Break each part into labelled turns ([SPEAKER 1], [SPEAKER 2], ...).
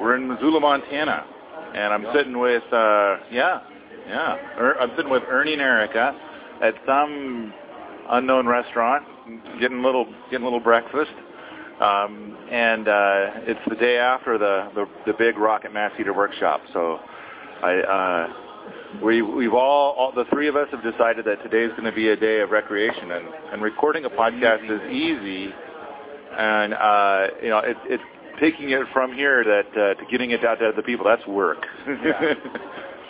[SPEAKER 1] we're in Missoula, Montana, and I'm sitting with uh, yeah, yeah. Er, I'm sitting with Ernie and Erica at some unknown restaurant, getting a little getting little breakfast. Um, and uh, it's the day after the, the the big Rocket Mass Heater workshop, so I uh, we we've all, all the three of us have decided that today is going to be a day of recreation, and and recording a podcast is easy, and uh, you know it, it's taking it from here that uh, to getting it out to other people that's work.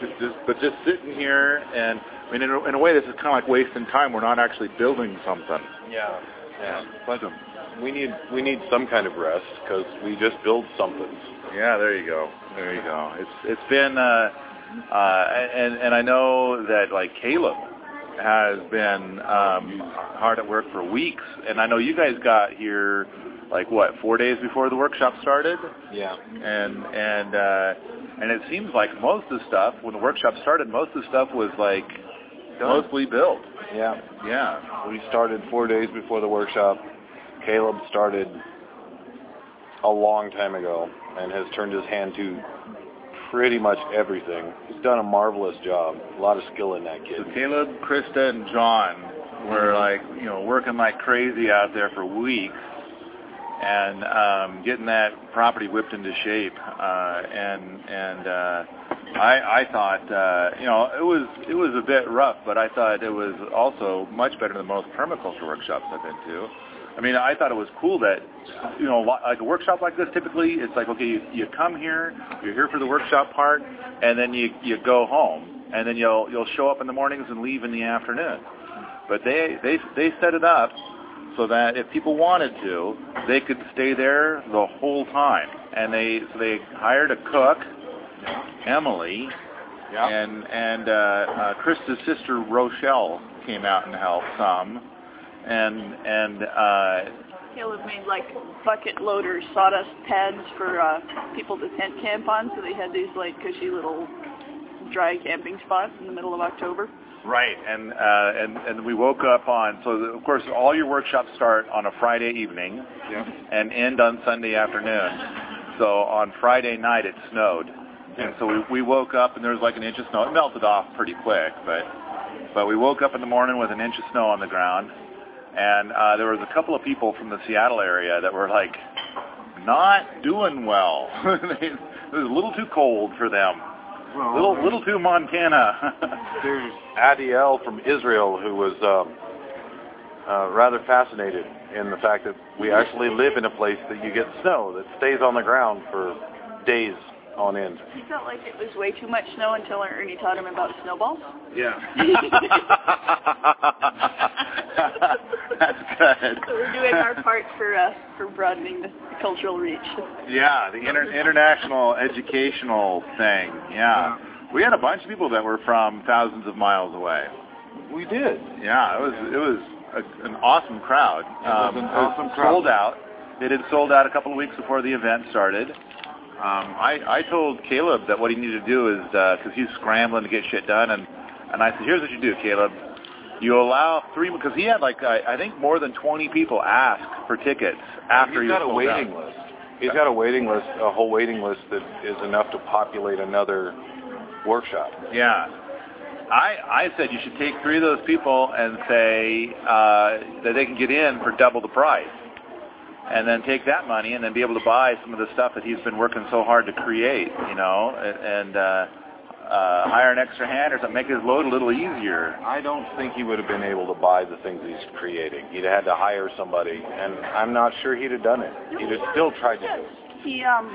[SPEAKER 1] just, but just sitting here and I mean in a, in a way this is kind of like wasting time. We're not actually building something.
[SPEAKER 2] Yeah, yeah. But we need we need some kind of rest because we just build something.
[SPEAKER 1] Yeah, there you go. There you go. It's it's been uh, uh, and and I know that like Caleb has been um, hard at work for weeks, and I know you guys got here like what four days before the workshop started.
[SPEAKER 2] Yeah.
[SPEAKER 1] And and uh, and it seems like most of the stuff when the workshop started, most of the stuff was like
[SPEAKER 2] Done.
[SPEAKER 1] mostly built.
[SPEAKER 2] Yeah.
[SPEAKER 1] Yeah.
[SPEAKER 2] We started four days before the workshop. Caleb started a long time ago and has turned his hand to pretty much everything. He's done a marvelous job. A lot of skill in that kid.
[SPEAKER 1] So Caleb, Krista, and John were like you know working like crazy out there for weeks and um, getting that property whipped into shape. Uh, and and uh, I, I thought uh, you know it was it was a bit rough, but I thought it was also much better than most permaculture workshops I've been to. I mean, I thought it was cool that, you know, like a workshop like this, typically it's like, okay, you, you come here, you're here for the workshop part, and then you you go home, and then you'll you'll show up in the mornings and leave in the afternoon. But they they they set it up so that if people wanted to, they could stay there the whole time. And they so they hired a cook, Emily,
[SPEAKER 2] Yeah.
[SPEAKER 1] and and uh, uh, Krista's sister Rochelle came out and helped some, and and uh,
[SPEAKER 3] Caleb made like bucket loader sawdust pads for uh, people to tent camp on, so they had these like cushy little dry camping spots in the middle of October.
[SPEAKER 1] right, and uh, and and we woke up on so of course all your workshops start on a Friday evening
[SPEAKER 2] Yeah.
[SPEAKER 1] and end on Sunday afternoon. So on Friday night it snowed, and so we we woke up and there was like an inch of snow. It melted off pretty quick, but but we woke up in the morning with an inch of snow on the ground, and uh, there was a couple of people from the Seattle area that were like not doing well. It was a little too cold for them. A little little too Montana.
[SPEAKER 2] There's Adiel from Israel who was um, uh, rather fascinated in the fact that we actually live in a place that you get snow that stays on the ground for days on end.
[SPEAKER 3] He felt like it was way too much snow until Ernie taught him about snowballs.
[SPEAKER 1] yeah. That's good.
[SPEAKER 3] So we're doing our part for uh, for broadening the cultural reach.
[SPEAKER 1] Yeah, the inter- international educational thing. Yeah. We had a bunch of people that were from thousands of miles away.
[SPEAKER 2] We did.
[SPEAKER 1] Yeah, it was it was a, an awesome crowd. Um,
[SPEAKER 2] was an
[SPEAKER 1] it
[SPEAKER 2] awesome crowd.
[SPEAKER 1] Sold out. It had sold out a couple of weeks before the event started. Um, I, I told Caleb that what he needed to do is because he's scrambling to get shit done, and and I said, here's what you do, Caleb. You allow three because he had like I, I think more than 20 people ask for tickets after
[SPEAKER 2] He's
[SPEAKER 1] he
[SPEAKER 2] got a waiting
[SPEAKER 1] out.
[SPEAKER 2] list. He's got a waiting list, a whole waiting list that is enough to populate another workshop.
[SPEAKER 1] Yeah. I I said you should take three of those people and say uh, that they can get in for double the price, and then take that money and then be able to buy some of the stuff that he's been working so hard to create, you know, and uh, uh, hire an extra hand or something, make his load a little easier.
[SPEAKER 2] I don't think he would have been able to buy the things he's creating. He'd had to hire somebody, and I'm not sure he'd have done it. He'd have still tried to do it.
[SPEAKER 3] He um,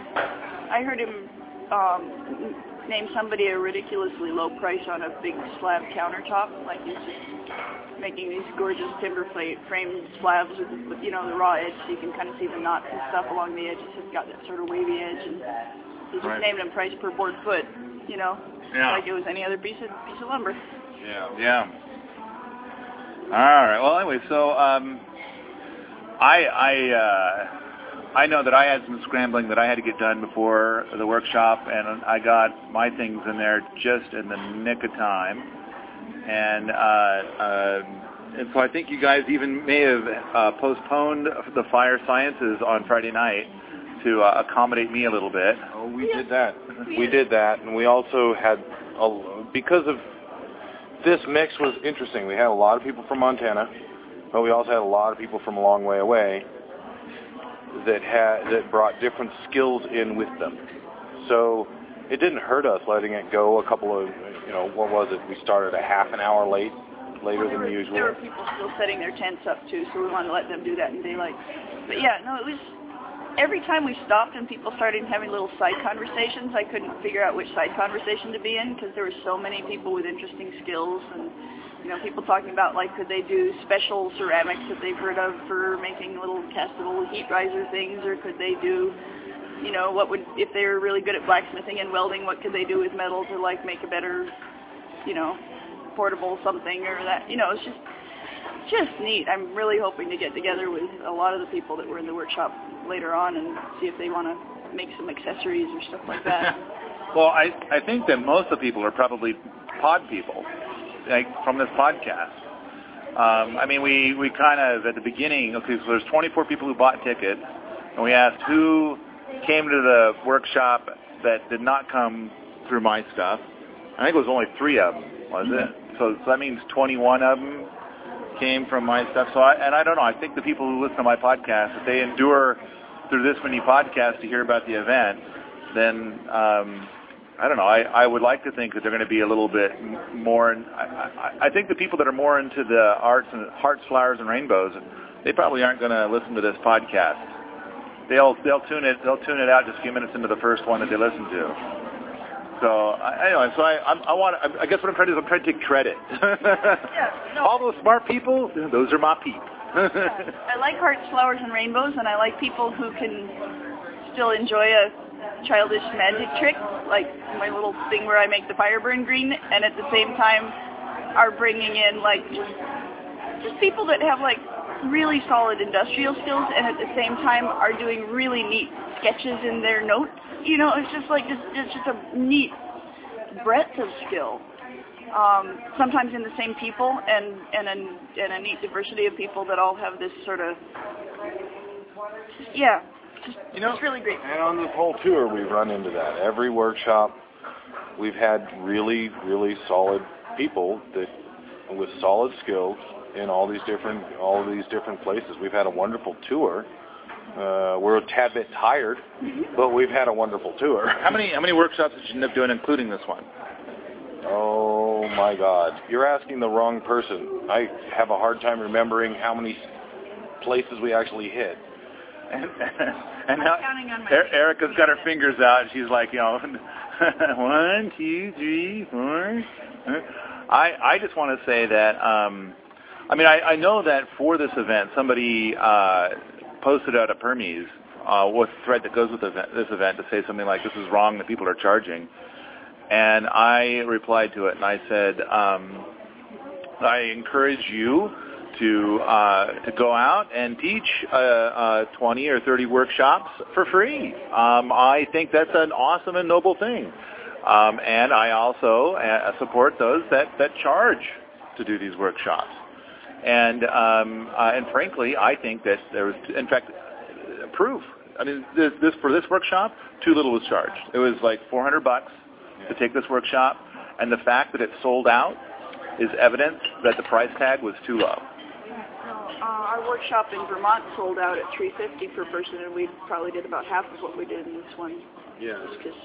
[SPEAKER 3] I heard him um name somebody a ridiculously low price on a big slab countertop, like he's just making these gorgeous timber fla- framed slabs with, with you know the raw edge, so you can kind of see the knots and stuff along the edges. It's got that sort of wavy edge, and he just
[SPEAKER 1] Right.
[SPEAKER 3] named him price per board foot, you know,
[SPEAKER 1] Yeah.
[SPEAKER 3] like it was any other piece of piece of lumber.
[SPEAKER 2] Yeah.
[SPEAKER 1] Yeah. All right. Well, anyway, so um, I I uh, I know that I had some scrambling that I had to get done before the workshop, and I got my things in there just in the nick of time, and uh, uh, and so I think you guys even may have uh, postponed the fire sciences on Friday night to uh, accommodate me a little bit.
[SPEAKER 2] Oh, we did that. We did that, and we also had a, because of this mix was interesting. We had a lot of people from Montana, but we also had a lot of people from a long way away that had that brought different skills in with them. So it didn't hurt us letting it go a couple of you know what was it? We started a half an hour late later
[SPEAKER 3] there
[SPEAKER 2] than
[SPEAKER 3] were,
[SPEAKER 2] usual.
[SPEAKER 3] There were people still setting their tents up too, so we wanted to let them do that in daylight. But yeah, no, it was every time we stopped and people started having little side conversations, I couldn't figure out which side conversation to be in because there were so many people with interesting skills and you know people talking about like could they do special ceramics that they've heard of for making little castable heat riser things or could they do you know what would if they were really good at blacksmithing and welding what could they do with metal to like make a better you know portable something or that? You know it's just just neat. I'm really hoping to get together with a lot of the people that were in the workshop later on and see if they want to make some accessories or stuff like that.
[SPEAKER 1] Well i i think that most of the people are probably pod people like from this podcast. Um, I mean, we, we kind of, at the beginning, okay, so there's 24 people who bought tickets, and we asked who came to the workshop that did not come through my stuff. I think it was only three of them, was it? So, so that means 21 of them came from my stuff. So, I, and I don't know. I think the people who listen to my podcast, if they endure through this many podcasts to hear about the event, then um, I don't know. I, I would like to think that they're going to be a little bit more. In, I, I, I think the people that are more into the arts and hearts, flowers, and rainbows, they probably aren't going to listen to this podcast they'll they'll tune it they'll tune it out just a few minutes into the first one that they listen to. So I, anyway, so I I'm, I want I guess what I'm trying to do is I'm trying to take credit.
[SPEAKER 3] yeah, no.
[SPEAKER 1] All those smart people, those are my people.
[SPEAKER 3] I like hearts, flowers, and rainbows, and I like people who can still enjoy a childish magic trick, like my little thing where I make the fire burn green, and at the same time are bringing in like just people that have like really solid industrial skills and at the same time are doing really neat sketches in their notes. You know, it's just like just it's just a neat breadth of skill. Um, sometimes in the same people and and a, and a neat diversity of people that all have this sort of yeah, just,
[SPEAKER 2] you know,
[SPEAKER 3] it's really great.
[SPEAKER 2] And on this whole tour, we've run into that. Every workshop, we've had really, really solid people that with solid skills in all these different all these different places. We've had a wonderful tour. Uh, we're a tad bit tired, but we've had a wonderful tour.
[SPEAKER 1] How many how many workshops did you end up doing, including this one?
[SPEAKER 2] Oh my God, you're asking the wrong person. I have a hard time remembering how many places we actually hit.
[SPEAKER 1] And, and now, er, Erica's got her fingers out. And she's like, you know, one, two, three, four. I I just want to say that um, I mean, I, I know that for this event, somebody uh, posted out a Permies uh, with a thread that goes with this event to say something like, "This is wrong. that people are charging." And I replied to it, and I said, um, "I encourage you to uh, to go out and teach uh, uh, 20 or 30 workshops for free. Um, I think that's an awesome and noble thing." Um, and I also uh, support those that, that charge to do these workshops. And um, uh, and frankly, I think that there was, in fact, proof. I mean, this, this for this workshop, too little was charged. It was like 400 bucks to take this workshop, and the fact that it sold out is evidence that the price tag was too low.
[SPEAKER 3] Uh, our workshop in Vermont sold out at 350 per person, and we probably did about half of what we did in this one.
[SPEAKER 2] Yeah.
[SPEAKER 3] Because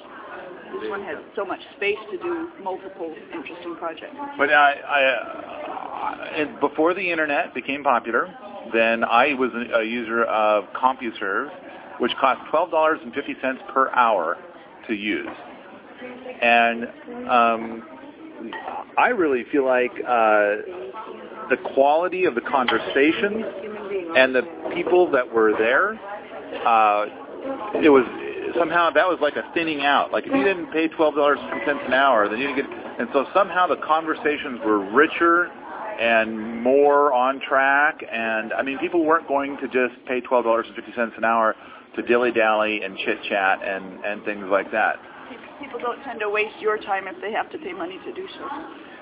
[SPEAKER 3] this one had so much space to do multiple interesting projects.
[SPEAKER 1] But I, I, uh, before the internet became popular, then I was a user of CompuServe, which cost twelve dollars and fifty cents per hour to use, and um, I really feel like uh, the quality of the conversations and the people that were there, uh, it was somehow that was like a thinning out. Like if you didn't pay twelve dollars and cents an hour, then you didn't get. And so somehow the conversations were richer and more on track. And I mean, people weren't going to just pay twelve dollars and fifty cents an hour to dilly dally and chit chat and and things like that.
[SPEAKER 3] People don't tend to waste your time if they have to pay money to do so.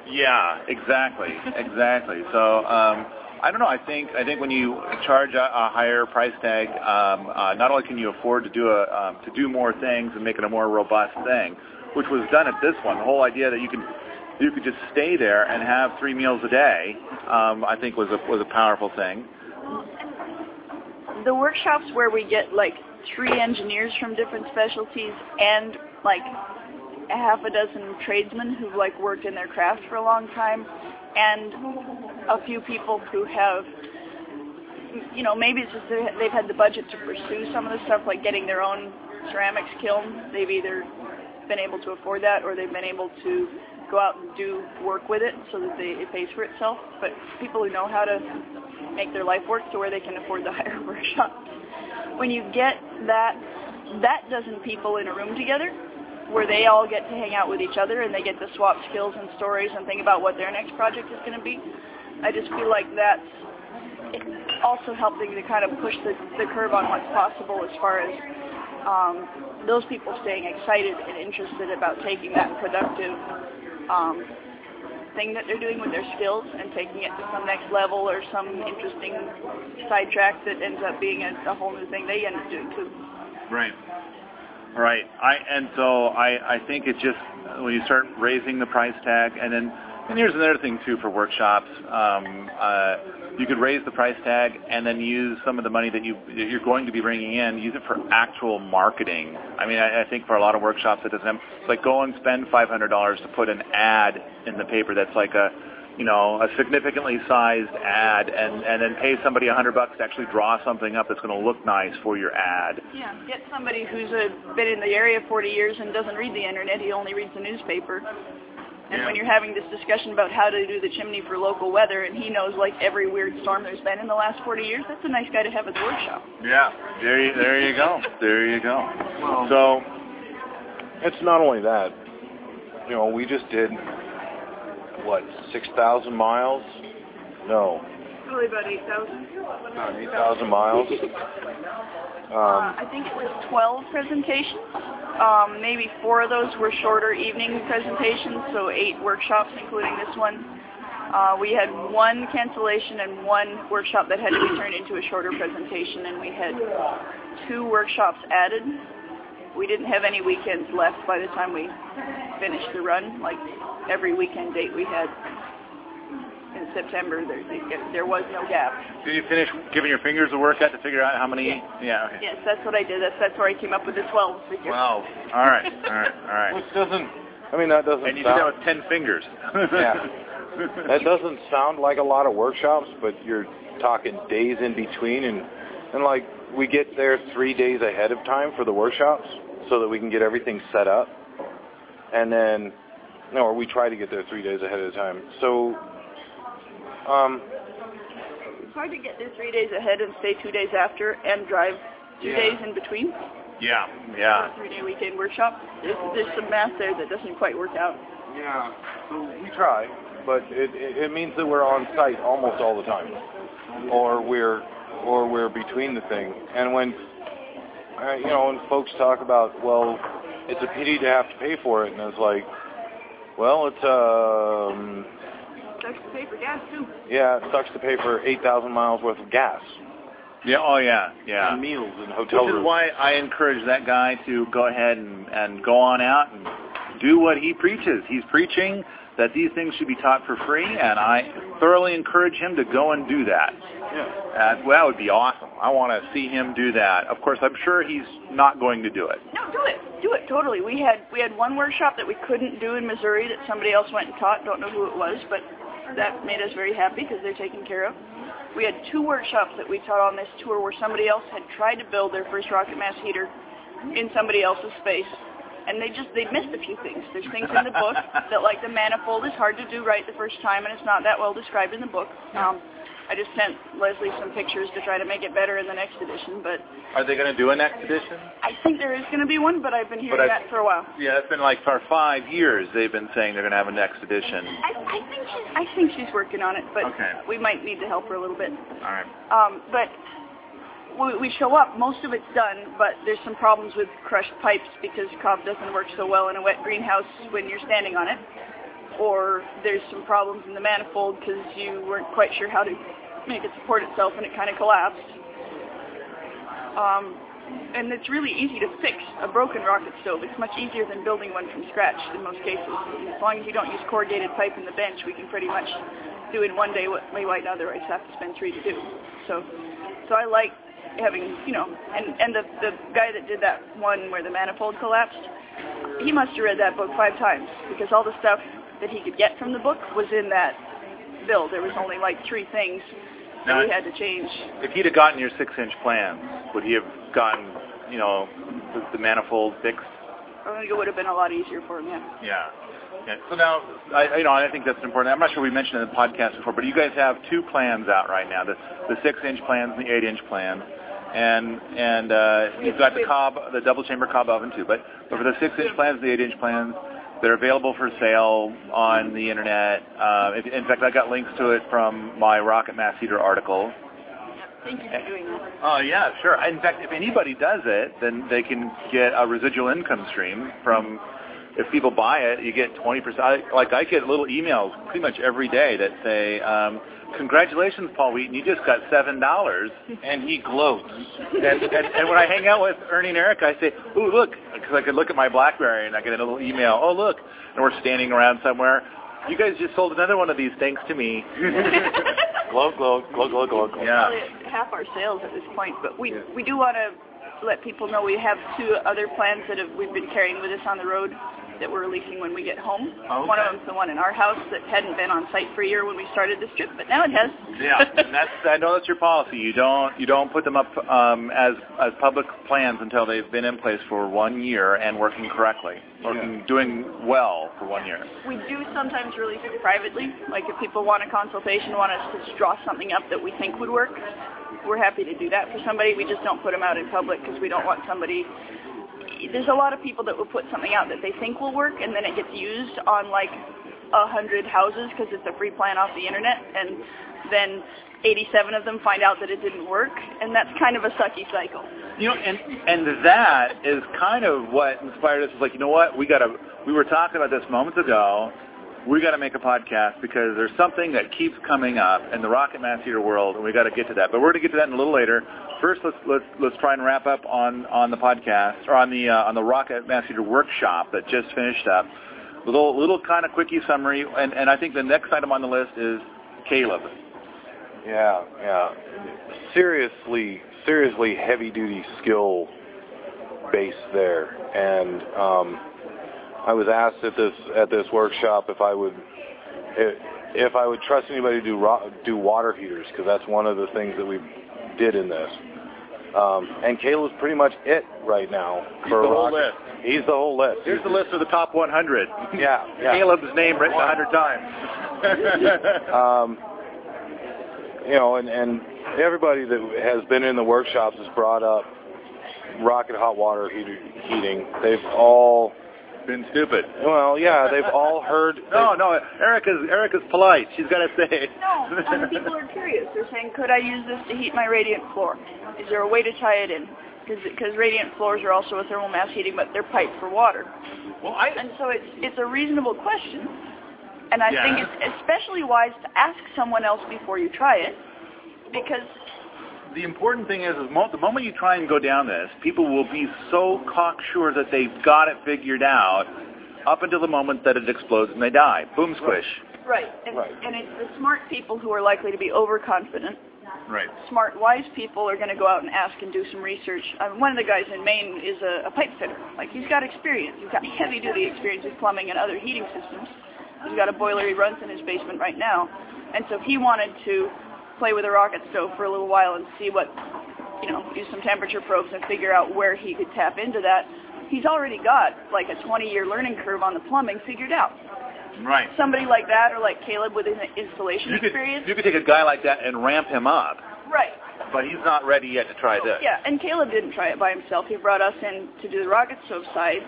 [SPEAKER 1] Yeah, exactly, exactly. So, um, I don't know. I think I think when you charge a, a higher price tag, um, uh, not only can you afford to do a um, to do more things and make it a more robust thing, which was done at this one. The whole idea that you can you could just stay there and have three meals a day, um, I think was a was a powerful thing.
[SPEAKER 3] The workshops where we get like three engineers from different specialties and like a half a dozen tradesmen who've like worked in their craft for a long time and a few people who have you know maybe it's just they've had the budget to pursue some of the stuff like getting their own ceramics kiln. They've either been able to afford that or they've been able to go out and do work with it so that they, it pays for itself. But people who know how to make their life work to where they can afford the higher workshops. When you get that that dozen people in a room together where they all get to hang out with each other and they get to swap skills and stories and think about what their next project is going to be. I just feel like that's also helping to kind of push the, the curve on what's possible as far as um, those people staying excited and interested about taking that productive um, thing that they're doing with their skills and taking it to some next level or some interesting sidetrack that ends up being a, a whole new thing they end up doing too.
[SPEAKER 1] Right. Right. I and so I I think it just when you start raising the price tag and then and here's another thing too for workshops. Um, uh, you could raise the price tag and then use some of the money that you you're going to be bringing in, use it for actual marketing. I mean, I, I think for a lot of workshops, it doesn't. Have, like go and spend five hundred dollars to put an ad in the paper that's like a you know, a significantly sized ad and, and then pay somebody a hundred bucks to actually draw something up that's going to look nice for your ad.
[SPEAKER 3] Yeah, get somebody who's uh, been in the area 40 years and doesn't read the internet. He only reads the newspaper. And
[SPEAKER 1] Yeah.
[SPEAKER 3] when you're having this discussion about how to do the chimney for local weather, and he knows like every weird storm there's been in the last 40 years, that's a nice guy to have at the workshop.
[SPEAKER 1] Yeah. There you, there you go. There you go. Well, So,
[SPEAKER 2] It's not only that. You know, we just did what six thousand miles? No,
[SPEAKER 3] Probably about 8,000.
[SPEAKER 2] about eight thousand miles.
[SPEAKER 3] Uh,
[SPEAKER 2] Um,
[SPEAKER 3] I think it was 12 presentations. Um, maybe four of those were shorter evening presentations, so eight workshops, including this one. Uh, we had one cancellation and one workshop that had to be turned into a shorter presentation, and we had two workshops added. We didn't have any weekends left by the time we finished the run. Like every weekend date we had in September, there, there was no gap.
[SPEAKER 1] did you finish giving your fingers a workout to figure out how many? Yeah. Okay.
[SPEAKER 3] Yes, that's what I did. That's, that's where I came up with the 12 figure.
[SPEAKER 1] Wow. All right. All right. All right.
[SPEAKER 2] which doesn't. I mean, that doesn't
[SPEAKER 1] And you did that
[SPEAKER 2] sound.
[SPEAKER 1] with ten fingers.
[SPEAKER 2] Yeah. That doesn't sound like a lot of workshops, but you're talking days in between, and and like we get there three days ahead of time for the workshops, so that we can get everything set up, and then, no, or we try to get there three days ahead of time. So, um,
[SPEAKER 3] It's hard to get there three days ahead and stay two days after and drive two
[SPEAKER 2] Yeah.
[SPEAKER 3] days in between.
[SPEAKER 1] Yeah. Yeah.
[SPEAKER 3] Three-day weekend workshop. There's, there's some math there that doesn't quite work out.
[SPEAKER 2] yeah, so we try, but it, it it means that we're on site almost all the time, or we're or we're between the thing. And when uh, you know when folks talk about well, it's a pity to have to pay for it, and it's like, well, it's um
[SPEAKER 3] Sucks to pay for gas too.
[SPEAKER 2] yeah, it sucks to pay for eight thousand miles worth of gas
[SPEAKER 1] Yeah. Oh yeah. Yeah.
[SPEAKER 2] and meals and hotel
[SPEAKER 1] Which is why I encourage that guy to go ahead and, and go on out and do what he preaches. He's preaching that these things should be taught for free, and I thoroughly encourage him to go and do that.
[SPEAKER 2] Yeah.
[SPEAKER 1] Uh, well, that would be awesome. I want to see him do that. Of course, I'm sure he's not going to do it.
[SPEAKER 3] No, do it. Do it totally. We had we had one workshop that we couldn't do in Missouri that somebody else went and taught. Don't know who it was, but that made us very happy because they're taken care of. We had two workshops that we taught on this tour where somebody else had tried to build their first rocket mass heater in somebody else's space. And they just, they missed a few things. There's things in the book that like the manifold is hard to do right the first time and it's not that well described in the book. Um, I just sent Leslie some pictures to try to make it better in the next edition, but
[SPEAKER 1] Are they going to do a next edition?
[SPEAKER 3] I think there is going to be one, but I've been hearing
[SPEAKER 1] I-
[SPEAKER 3] that for a while.
[SPEAKER 1] Yeah, it's been like for five years they've been saying they're going to have a next edition.
[SPEAKER 3] I, I think she's I think she's working on it, but
[SPEAKER 1] Okay.
[SPEAKER 3] we might need to help her a little bit.
[SPEAKER 1] All right.
[SPEAKER 3] Um, but we, we show up, most of it's done, but there's some problems with crushed pipes because cob doesn't work so well in a wet greenhouse when you're standing on it. Or there's some problems in the manifold because you weren't quite sure how to make it support itself, and it kind of collapsed. Um, and it's really easy to fix a broken rocket stove. It's much easier than building one from scratch in most cases. As long as you don't use corrugated pipe in the bench, we can pretty much do in one day what we might otherwise have to spend three to do. So, so I like having, you know, and and the the guy that did that one where the manifold collapsed, he must have read that book five times because all the stuff that he could get from the book was in that bill. There was only like three things that
[SPEAKER 1] Now,
[SPEAKER 3] we had to change.
[SPEAKER 1] If he'd have gotten your six-inch plans, would he have gotten, you know, the, the manifold fixed?
[SPEAKER 3] I think it would have been a lot easier for him. Yeah.
[SPEAKER 1] Yeah. yeah. So now, I, you know, I think that's important. I'm not sure we mentioned it in the podcast before, but you guys have two plans out right now: the the six-inch plans and the eight-inch plan. And and uh, you've got the cob, the double chamber cob oven too. But, but for the six-inch plans, the eight-inch plans, they're available for sale on the internet. Uh, if, in fact, I got links to it from my Rocket Mass Heater article.
[SPEAKER 3] Thank you for doing that.
[SPEAKER 1] Oh yeah, sure. In fact, if anybody does it, then they can get a residual income stream from. If people buy it, you get 20%. Like I get little emails pretty much every day that say, um, "Congratulations, Paul Wheaton, you just got seven dollars."
[SPEAKER 2] And he gloats.
[SPEAKER 1] And, and, and when I hang out with Ernie and Eric, I say, "Ooh, look," because I could look at my BlackBerry and I get a little email. Oh, look, and we're standing around somewhere. You guys just sold another one of these thanks to me.
[SPEAKER 2] Gloat, gloat, gloat, gloat, gloat, gloat.
[SPEAKER 1] Yeah.
[SPEAKER 3] Probably half our sales at this point, but we we do want to let people know we have two other plans that have, we've been carrying with us on the road that we're releasing when we get home.
[SPEAKER 1] Okay.
[SPEAKER 3] One of them's the one in our house that hadn't been on site for a year when we started this trip, but now it has.
[SPEAKER 1] Yeah, and that's I know that's your policy. You don't you don't put them up um, as as public plans until they've been in place for one year and working correctly, working doing well for one year.
[SPEAKER 3] We do sometimes release it privately. Like if people want a consultation, want us to draw something up that we think would work, we're happy to do that for somebody. We just don't put them out in public because we don't want somebody. There's a lot of people that will put something out that they think will work, and then it gets used on like a hundred houses because it's a free plan off the internet, and then 87 of them find out that it didn't work, and that's kind of a sucky cycle.
[SPEAKER 1] You know, and and that is kind of what inspired us. Is like, you know what? We got to. We were talking about this moments ago. We got to make a podcast because there's something that keeps coming up in the rocket mass heater world, and we got to get to that. But we're going to get to that in a little later. First, let's let's let's try and wrap up on on the podcast or on the uh, on the rocket mass heater workshop that just finished up. Little little kind of quickie summary, and and I think the next item on the list is Caleb.
[SPEAKER 2] Yeah, yeah. Seriously, seriously heavy duty skill base there. And um I was asked at this at this workshop if I would if, I would trust anybody to do ro- do water heaters because that's one of the things that we did in this. Um, and Caleb's pretty much it right now for
[SPEAKER 1] the whole
[SPEAKER 2] rocket-
[SPEAKER 1] list.
[SPEAKER 2] He's the whole list.
[SPEAKER 1] Here's the list of the top 100.
[SPEAKER 2] Yeah, yeah.
[SPEAKER 1] Caleb's name written 100 times.
[SPEAKER 2] um, you know, and, and everybody that has been in the workshops has brought up rocket hot water heater, heating. They've all,
[SPEAKER 1] Been stupid.
[SPEAKER 2] well, yeah, they've all heard.
[SPEAKER 1] No, no, Erica's Erica's polite. She's got to say.
[SPEAKER 3] No, other people are curious. They're saying, could I use this to heat my radiant floor? Is there a way to tie it in? Because radiant floors are also a thermal mass heating, but they're piped for water.
[SPEAKER 1] well, I
[SPEAKER 3] And so it's it's a reasonable question, and I
[SPEAKER 1] Yeah.
[SPEAKER 3] think it's especially wise to ask someone else before you try it, because
[SPEAKER 1] the important thing is, is mo- the moment you try and go down this, people will be so cocksure that they've got it figured out, up until the moment that it explodes and they die. Boom, squish.
[SPEAKER 3] right, and,
[SPEAKER 2] Right.
[SPEAKER 3] and it's the smart people who are likely to be overconfident.
[SPEAKER 1] Right.
[SPEAKER 3] Smart, wise people are going to go out and ask and do some research. Um, one of the guys in Maine is a, a pipe fitter. Like he's got experience. He's got heavy-duty experience with plumbing and other heating systems. He's got a boiler he runs in his basement right now, and so he wanted to play with a rocket stove for a little while and see what, you know, use some temperature probes and figure out where he could tap into that. He's already got like a 20-year learning curve on the plumbing figured out.
[SPEAKER 1] Right.
[SPEAKER 3] Somebody like that, or like Caleb with his installation
[SPEAKER 1] You could
[SPEAKER 3] experience,
[SPEAKER 1] you could take a guy like that and ramp him up,
[SPEAKER 3] right?
[SPEAKER 1] but he's not ready yet to try this.
[SPEAKER 3] Yeah, and Caleb didn't try it by himself. He brought us in to do the rocket stove side,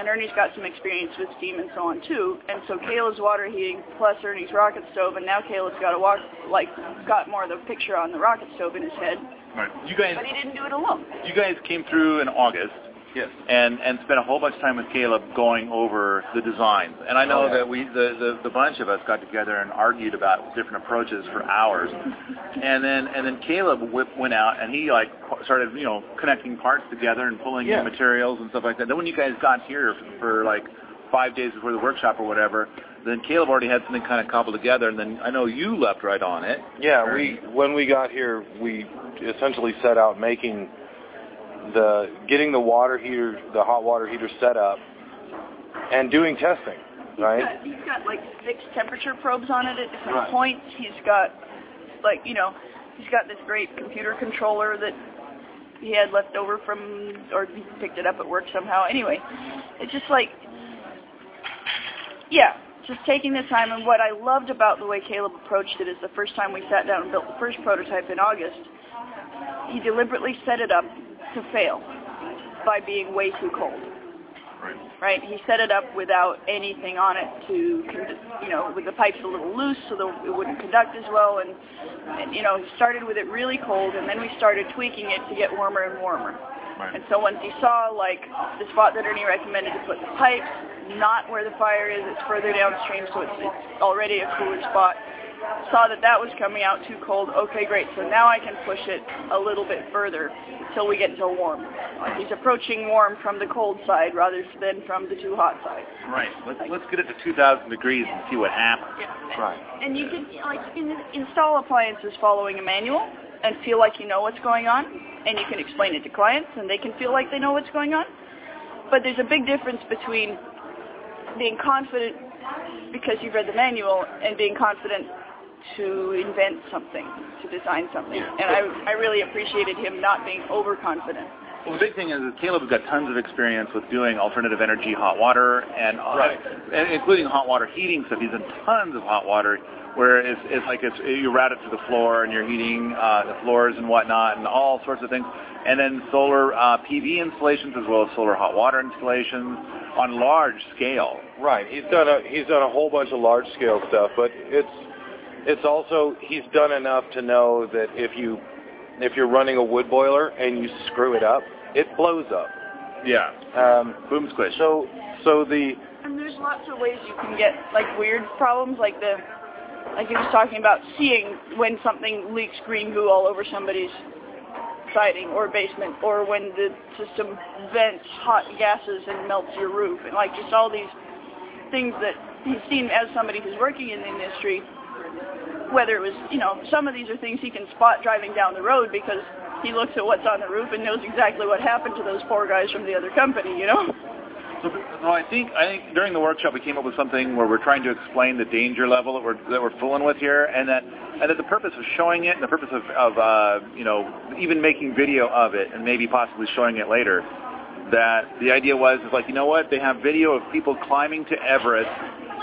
[SPEAKER 3] and Ernie's got some experience with steam and so on too. And so Caleb's water heating plus Ernie's rocket stove, and now Caleb's got a walk like got more of the picture on the rocket stove in his head.
[SPEAKER 1] Right. You guys
[SPEAKER 3] But he didn't do it alone.
[SPEAKER 1] you guys came through in August, Yes. And and spent a whole bunch of time with Caleb going over the designs. And I know oh, yeah. that we the, the the bunch of us got together and argued about different approaches for hours. and then and then Caleb whip, went out and he like started you know connecting parts together and pulling yeah. in materials and stuff like that. Then when you guys got here for, for like five days before the workshop or whatever, then Caleb already had something kind of cobbled together, and then I know you left right on it.
[SPEAKER 2] Yeah, we when we got here, we essentially set out making the getting the water heater, the hot water heater set up, and doing testing. Right.
[SPEAKER 3] He's got, he's got like six temperature probes on it at different right. points. He's got like you know, he's got this great computer controller that he had left over from, or he picked it up at work somehow. Anyway, it's just like, yeah, just taking the time. And what I loved about the way Caleb approached it is the first time we sat down and built the first prototype in August, he deliberately set it up to fail by being way too cold.
[SPEAKER 1] Right.
[SPEAKER 3] right. He set it up without anything on it to, you know, with the pipes a little loose so that it wouldn't conduct as well. And, and, you know, he started with it really cold, and then we started tweaking it to get warmer and warmer.
[SPEAKER 1] Right.
[SPEAKER 3] And so once he saw, like, the spot that Ernie recommended to put the pipes, not where the fire is, it's further downstream, so it's, it's already a cooler spot saw that that was coming out too cold. Okay, great. So now I can push it a little bit further until we get to warm. Like he's approaching warm from the cold side rather than from the too hot side.
[SPEAKER 1] Right. Let's, let's get it to 2,000 degrees and see what happens.
[SPEAKER 3] Yeah. Right. And you can like you can install appliances following a manual and feel like you know what's going on, and you can explain it to clients, and they can feel like they know what's going on. But there's a big difference between being confident because you've read the manual and being confident to invent something, to design something. And I, I really appreciated him not being overconfident.
[SPEAKER 1] Well, the big thing is that Caleb has got tons of experience with doing alternative energy hot water and, uh,
[SPEAKER 2] right.
[SPEAKER 1] and including hot water heating stuff. He's done tons of hot water where it's, it's like it's, you route it to the floor and you're heating uh, the floors and whatnot and all sorts of things. And then solar uh, PV installations as well as solar hot water installations on large scale.
[SPEAKER 2] Right. He's done a he's done a whole bunch of large scale stuff, but it's it's also he's done enough to know that if you if you're running a wood boiler and you screw it up, it blows up.
[SPEAKER 1] Yeah.
[SPEAKER 2] Um,
[SPEAKER 1] Boom squish.
[SPEAKER 2] So so the
[SPEAKER 3] and there's lots of ways you can get like weird problems like the like he was talking about seeing when something leaks green goo all over somebody's siding or basement or when the system vents hot gases and melts your roof and like just all these things that he's seen as somebody who's working in the industry whether it was, you know, some of these are things he can spot driving down the road because he looks at what's on the roof and knows exactly what happened to those poor guys from the other company, you know?
[SPEAKER 1] So, so I think I think during the workshop we came up with something where we're trying to explain the danger level that we're that we're fooling with here, and that and that the purpose of showing it and the purpose of of uh, you know even making video of it and maybe possibly showing it later, that the idea was is like you know what they have video of people climbing to Everest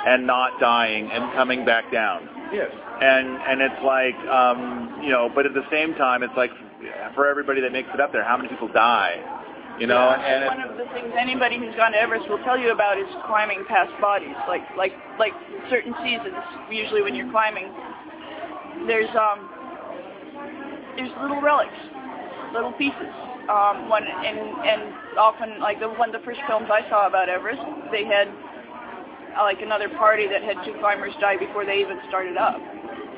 [SPEAKER 1] and not dying and coming back down.
[SPEAKER 2] Yes.
[SPEAKER 1] And and it's like um, you know, but at the same time, it's like for everybody that makes it up there, how many people die? You know,
[SPEAKER 3] yeah, and one of the things anybody who's gone to Everest will tell you about is climbing past bodies. Like like like certain seasons, usually when you're climbing, there's um there's little relics, little pieces. Um, one and and often like the one of the first films I saw about Everest, they had like another party that had two climbers die before they even started up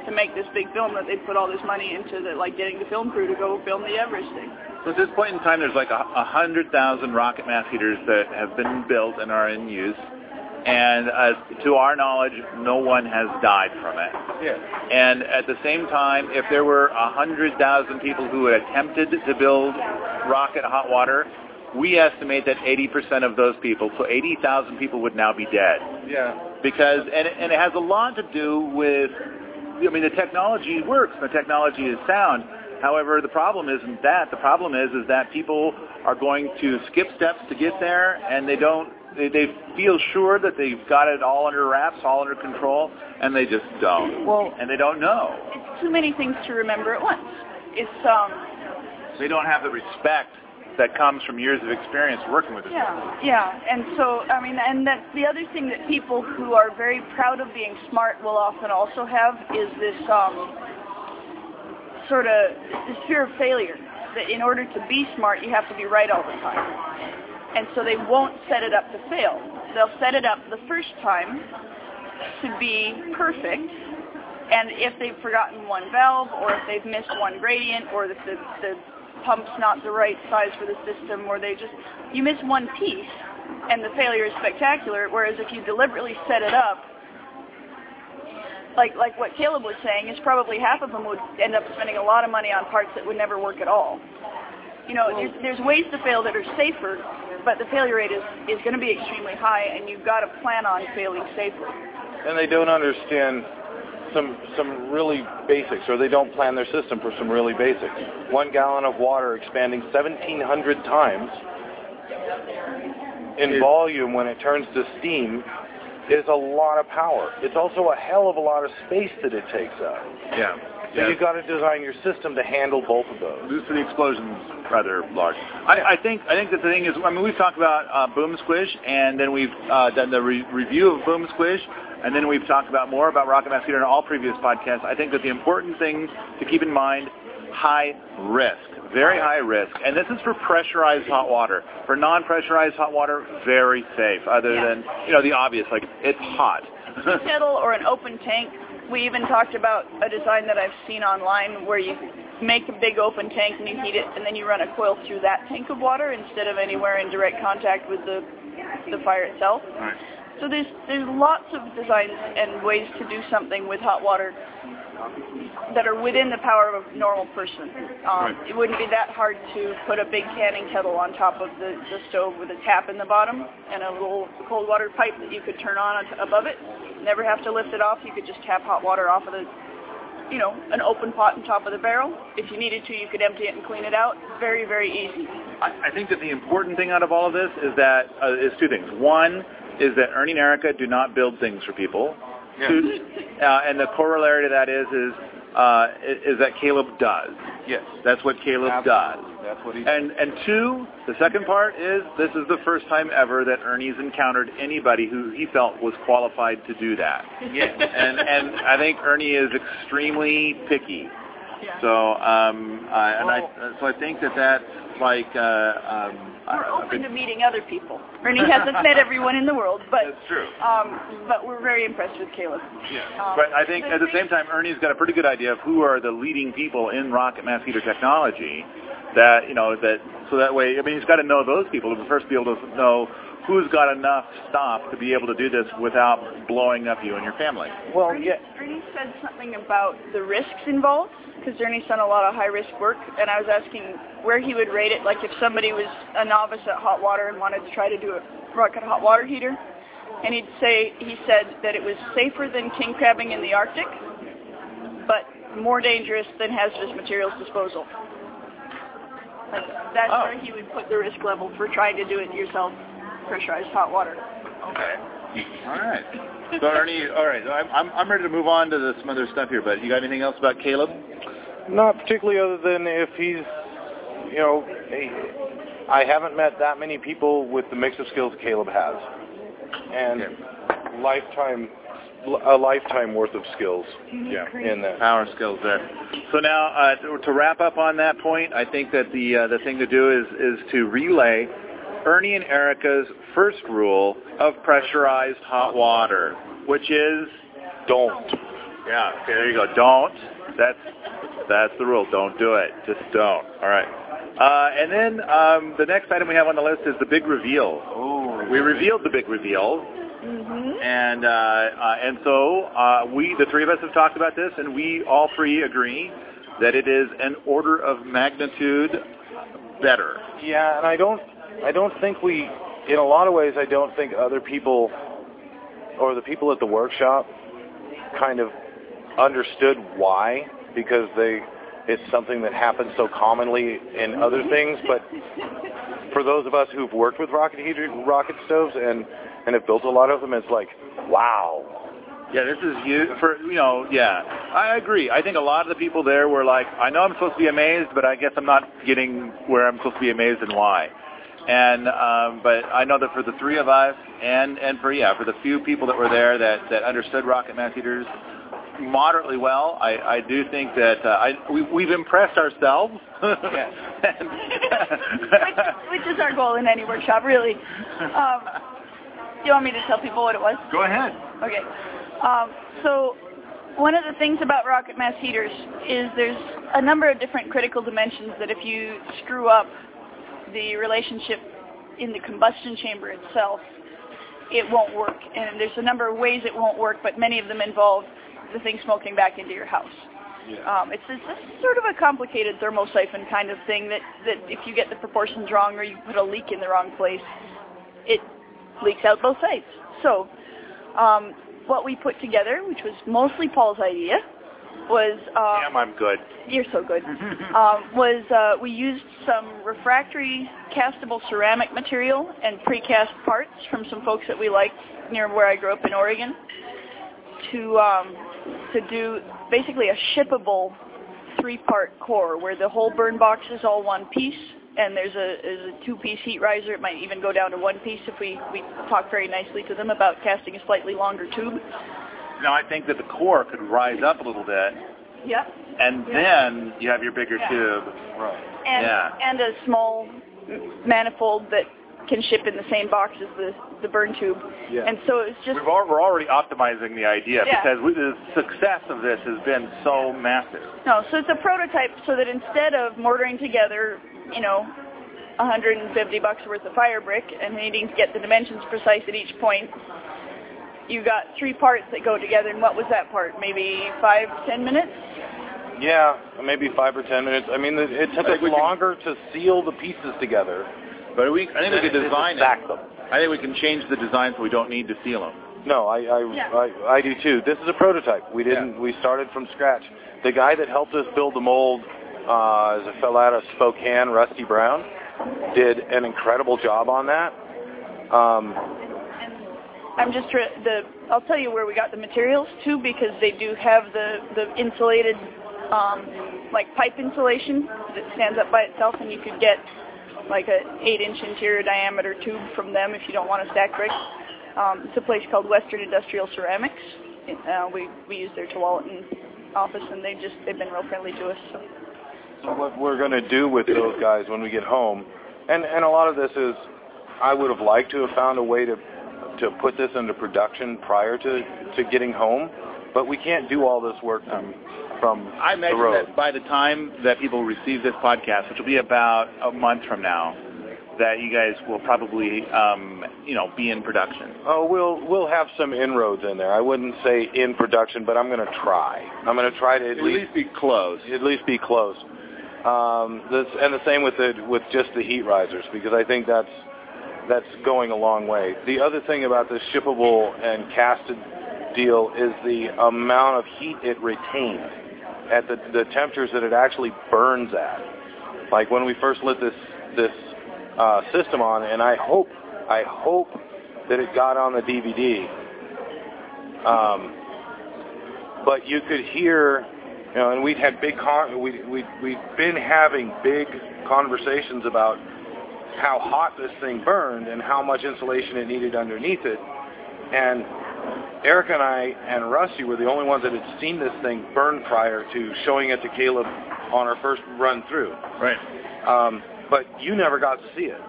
[SPEAKER 3] to make this big film that they put all this money into the like getting the film crew to go film the Everest thing.
[SPEAKER 1] So at this point in time, there's like a, a hundred thousand rocket mass heaters that have been built and are in use, and uh, to our knowledge, no one has died from it.
[SPEAKER 2] Yeah.
[SPEAKER 1] And at the same time, if there were a hundred thousand people who had attempted to build rocket hot water, we estimate that 80% of those people, so 80,000 people would now be dead.
[SPEAKER 2] Yeah.
[SPEAKER 1] Because, and, and it has a lot to do with, I mean, the technology works, the technology is sound. However, the problem isn't that. The problem is, is that people are going to skip steps to get there, and they don't, they, they feel sure that they've got it all under wraps, all under control, and they just don't.
[SPEAKER 3] Well,
[SPEAKER 1] and they don't know.
[SPEAKER 3] It's too many things to remember at once. It's, um,
[SPEAKER 1] they don't have the respect that comes from years of experience working with this.
[SPEAKER 3] Yeah, yeah, and so I mean, and that the other thing that people who are very proud of being smart will often also have is this um, sort of this fear of failure. That in order to be smart, you have to be right all the time. and so they won't set it up to fail. They'll set it up the first time to be perfect, and if they've forgotten one valve, or if they've missed one gradient, or if the, the pump's not the right size for the system, or they just, you miss one piece, and the failure is spectacular, whereas if you deliberately set it up, like like what Caleb was saying, is probably half of them would end up spending a lot of money on parts that would never work at all. You know, there's, there's ways to fail that are safer, but the failure rate is, is going to be extremely high, and you've got to plan on failing safely.
[SPEAKER 2] And they don't understand some some really basics, or they don't plan their system for some really basics. One gallon of water expanding 1,700 times in volume when it turns to steam is a lot of power. It's also a hell of a lot of space that it takes up.
[SPEAKER 1] Yeah.
[SPEAKER 2] So you've got to design your system to handle both of those.
[SPEAKER 1] For the explosions rather large. I, I think I think that the thing is, I mean, we've talked about uh, Boom Squish, and then we've uh, done the re- review of Boom Squish, and then we've talked about more about Rocket Mass Heater in all previous podcasts. I think that the important thing to keep in mind, high risk, very high risk, and this is for pressurized hot water. For non-pressurized hot water, very safe. Other
[SPEAKER 3] Yeah.
[SPEAKER 1] than you know the obvious, like it's hot.
[SPEAKER 3] a kettle or an open tank. We even talked about a design that I've seen online where you make a big open tank and you heat it and then you run a coil through that tank of water instead of anywhere in direct contact with the the fire itself.
[SPEAKER 1] Right.
[SPEAKER 3] So there's there's lots of designs and ways to do something with hot water that are within the power of a normal person. Um,
[SPEAKER 1] Right.
[SPEAKER 3] It wouldn't be that hard to put a big canning kettle on top of the, the stove with a tap in the bottom and a little cold water pipe that you could turn on above it. Never have to lift it off. You could just tap hot water off of the, you know, an open pot on top of the barrel. If you needed to, you could empty it and clean it out. Very, very easy.
[SPEAKER 1] I, I think that the important thing out of all of this is that uh, is two things. One is that Ernie and Erica do not build things for people. Two, uh, and the corollary to that is is uh, is that Caleb does.
[SPEAKER 2] Yes.
[SPEAKER 1] That's what Caleb does.
[SPEAKER 2] That's what he
[SPEAKER 1] And and two, the second part is this is the first time ever that Ernie's encountered anybody who he felt was qualified to do that.
[SPEAKER 2] Yes.
[SPEAKER 1] And and I think Ernie is extremely picky.
[SPEAKER 3] Yeah.
[SPEAKER 1] So um, I, and
[SPEAKER 2] Well-
[SPEAKER 1] I so I think that that's like uh, um,
[SPEAKER 3] We're open to meeting other people. Ernie hasn't met everyone in the world, but
[SPEAKER 1] That's true.
[SPEAKER 3] um, but we're very impressed with Caleb.
[SPEAKER 1] Yeah.
[SPEAKER 3] Um,
[SPEAKER 1] But I think at the same time, Ernie's got a pretty good idea of who are the leading people in rocket mass heater technology. That you know that so that way, I mean, he's got to know those people to first be able to know who's got enough stop to be able to do this without blowing up you and your family.
[SPEAKER 2] Well,
[SPEAKER 3] Ernie,
[SPEAKER 2] yeah.
[SPEAKER 3] Ernie said something about the risks involved because Ernie's done a lot of high risk work, and I was asking where he would rate it. Like if somebody was a novice at hot water and wanted to try to do a rocket hot water heater, and he'd say he said that it was safer than king crabbing in the Arctic, but more dangerous than hazardous materials disposal. Like that's
[SPEAKER 1] Oh.
[SPEAKER 3] where he would put the risk level for trying to do it yourself, pressurized hot water.
[SPEAKER 1] Okay. All right. So Ernie, all right. So I'm I'm I'm ready to move on to the, some other stuff here. But you got anything else about Caleb?
[SPEAKER 2] Not particularly other than if he's, you know, he- I haven't met that many people with the mix of skills Caleb has. And lifetime, a lifetime worth of skills
[SPEAKER 1] Yeah.
[SPEAKER 2] in that.
[SPEAKER 1] power skills there. So now, uh, to, to wrap up on that point, I think that the uh, the thing to do is is to relay Ernie and Erica's first rule of pressurized hot water, which is
[SPEAKER 2] Don't.
[SPEAKER 1] yeah. Okay, there you go. Don't. That's that's the rule. Don't do it. Just don't. All right. Uh, and then um, the next item we have on the list is the big reveal.
[SPEAKER 2] Oh.
[SPEAKER 1] We revealed the big reveal.
[SPEAKER 3] Mm-hmm.
[SPEAKER 1] And uh, uh, and so uh, we, the three of us, have talked about this, and we all three agree that it is an order of magnitude better.
[SPEAKER 2] Yeah, and I don't, I don't think we, in a lot of ways, I don't think other people, or the people at the workshop, kind of understood why because they, it's something that happens so commonly in other things. But for those of us who've worked with rocket heater, rocket stoves, and and have built a lot of them, it's like, wow.
[SPEAKER 1] Yeah, this is you for you know. Yeah, I agree. I think a lot of the people there were like, I know I'm supposed to be amazed, but I guess I'm not getting where I'm supposed to be amazed and why. And um, but I know that for the three of us, and and for yeah, for the few people that were there that that understood rocket mass heaters, moderately well. I, I do think that uh, I, we, we've impressed ourselves.
[SPEAKER 3] which, which is our goal in any workshop, really. Um, do you want me to tell people what it was?
[SPEAKER 1] Go ahead.
[SPEAKER 3] Okay. Um, so one of the things about rocket mass heaters is there's a number of different critical dimensions that if you screw up the relationship in the combustion chamber itself, it won't work. And there's a number of ways it won't work, but many of them involve the thing smoking back into your house.
[SPEAKER 2] Yeah.
[SPEAKER 3] Um, it's, it's a sort of a complicated thermosiphon kind of thing that, that if you get the proportions wrong or you put a leak in the wrong place, it leaks out both sides. So um, what we put together, which was mostly Paul's idea, was uh,
[SPEAKER 1] Damn, I'm good.
[SPEAKER 3] you're so good. um, was uh, we used some refractory castable ceramic material and precast parts from some folks that we liked near where I grew up in Oregon to um, to do basically a shippable three-part core where the whole burn box is all one piece and there's a, there's a two-piece heat riser. It might even go down to one piece if we, we talk very nicely to them about casting a slightly longer tube.
[SPEAKER 1] Now I think that the core could rise up a little bit,
[SPEAKER 3] Yep.
[SPEAKER 1] and
[SPEAKER 3] Yeah.
[SPEAKER 1] then you have your bigger
[SPEAKER 3] Yeah.
[SPEAKER 1] tube.
[SPEAKER 2] Right.
[SPEAKER 3] and
[SPEAKER 1] Yeah.
[SPEAKER 3] and a small manifold that can ship in the same box as the the burn tube.
[SPEAKER 2] Yeah.
[SPEAKER 3] And so it's just
[SPEAKER 1] We've al- we're already optimizing the idea
[SPEAKER 3] Yeah.
[SPEAKER 1] because we, the success of this has been so massive.
[SPEAKER 3] no, so it's a prototype so that instead of mortaring together, you know, 150 bucks worth of fire brick and needing to get the dimensions precise at each point, you got three parts that go together. And what was that part? Maybe five, ten minutes?
[SPEAKER 2] Yeah, maybe five or ten minutes. I mean, it, it took us
[SPEAKER 1] think we can-
[SPEAKER 2] longer to seal the pieces together.
[SPEAKER 1] But we, I think we
[SPEAKER 2] than
[SPEAKER 1] could
[SPEAKER 2] it did to
[SPEAKER 1] design it.
[SPEAKER 2] stack them.
[SPEAKER 1] I think we can change the design so we don't need to seal them.
[SPEAKER 2] No, I I,
[SPEAKER 3] Yeah.
[SPEAKER 2] I I do too. This is a prototype. We didn't. We started from scratch. The guy that helped us build the mold uh, is a fellow out of Spokane, Rusty Brown. Did an incredible job on that. Um,
[SPEAKER 3] And I'm just try- the. I'll tell you where we got the materials too, because they do have the the insulated, um, like pipe insulation that stands up by itself, and you could get like a eight-inch interior diameter tube from them if you don't want to stack brick. Um, it's a place called Western Industrial Ceramics. Uh, we we use their Tualatin office, and they just they've been real friendly to us. So.
[SPEAKER 2] So what we're going to do with those guys when we get home, and and a lot of this is, I would have liked to have found a way to to put this into production prior to to getting home, but we can't do all this work from from
[SPEAKER 1] I
[SPEAKER 2] the
[SPEAKER 1] imagine
[SPEAKER 2] road.
[SPEAKER 1] that by the time that people receive this podcast, which will be about a month from now, that you guys will probably, um, you know, be in production.
[SPEAKER 2] Oh, we'll we'll have some inroads in there. I wouldn't say in production, but I'm going to try. I'm going to try to at
[SPEAKER 1] At
[SPEAKER 2] least
[SPEAKER 1] least be close.
[SPEAKER 2] at least be close. Um, this and the same with the with just the heat risers because I think that's that's going a long way. The other thing about the shippable and casted deal is the amount of heat it retains at the the temperatures that it actually burns at. Like when we first lit this this uh, system on, and I hope I hope that it got on the DVD. Um, but you could hear, you know, and we'd had big con- we we we'd been having big conversations about how hot this thing burned and how much insulation it needed underneath it. And Eric and I and Rusty were the only ones that had seen this thing burn prior to showing it to Caleb on our first run through.
[SPEAKER 1] Right.
[SPEAKER 2] Um, but you never got to see it.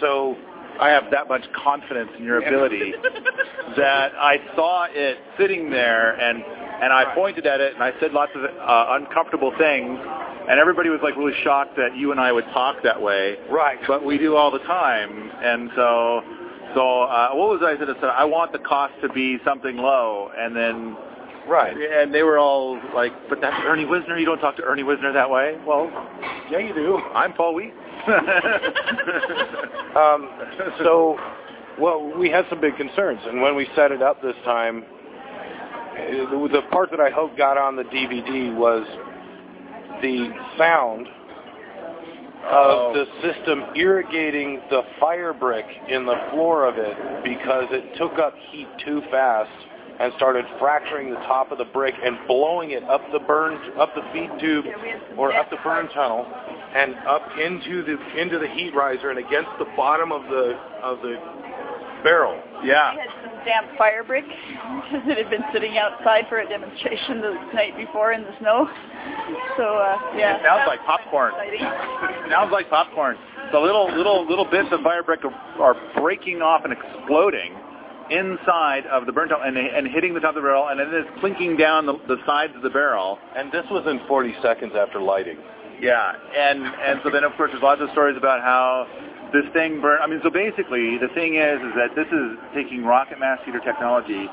[SPEAKER 2] So
[SPEAKER 1] I have that much confidence in your ability that I saw it sitting there and and I pointed at it and I said lots of uh, uncomfortable things and everybody was like really shocked that you and I would talk that way.
[SPEAKER 2] right,
[SPEAKER 1] But we do all the time and so so uh, what was I said? I said I want the cost to be something low and then
[SPEAKER 2] right.
[SPEAKER 1] and they were all like, but that's Ernie Wisner. You don't talk to Ernie Wisner that way. Well,
[SPEAKER 2] Yeah, you do.
[SPEAKER 1] I'm Paul Wheaton.
[SPEAKER 2] Um, so, well, we had some big concerns, and when we set it up this time, the, the part that I hope got on the DVD was the sound
[SPEAKER 1] Oh.
[SPEAKER 2] of the system irrigating the fire brick in the floor of it because it took up heat too fast and started fracturing the top of the brick and blowing it up the burn up the feed tube or up the burn tunnel and up into the into the heat riser and against the bottom of the of the barrel.
[SPEAKER 1] Yeah.
[SPEAKER 3] We had some damp fire brick that had been sitting outside for a demonstration the night before in the snow. So uh, yeah.
[SPEAKER 1] It sounds like popcorn. It sounds like popcorn. The little little little bits of fire brick are, are breaking off and exploding inside of the burnt out and, and hitting the top of the barrel, and then it's clinking down the, the sides of the barrel.
[SPEAKER 2] And this was in 40 seconds after lighting.
[SPEAKER 1] Yeah, and and so then of course there's lots of stories about how this thing burn. I mean, so basically the thing is is that this is taking rocket mass heater technology,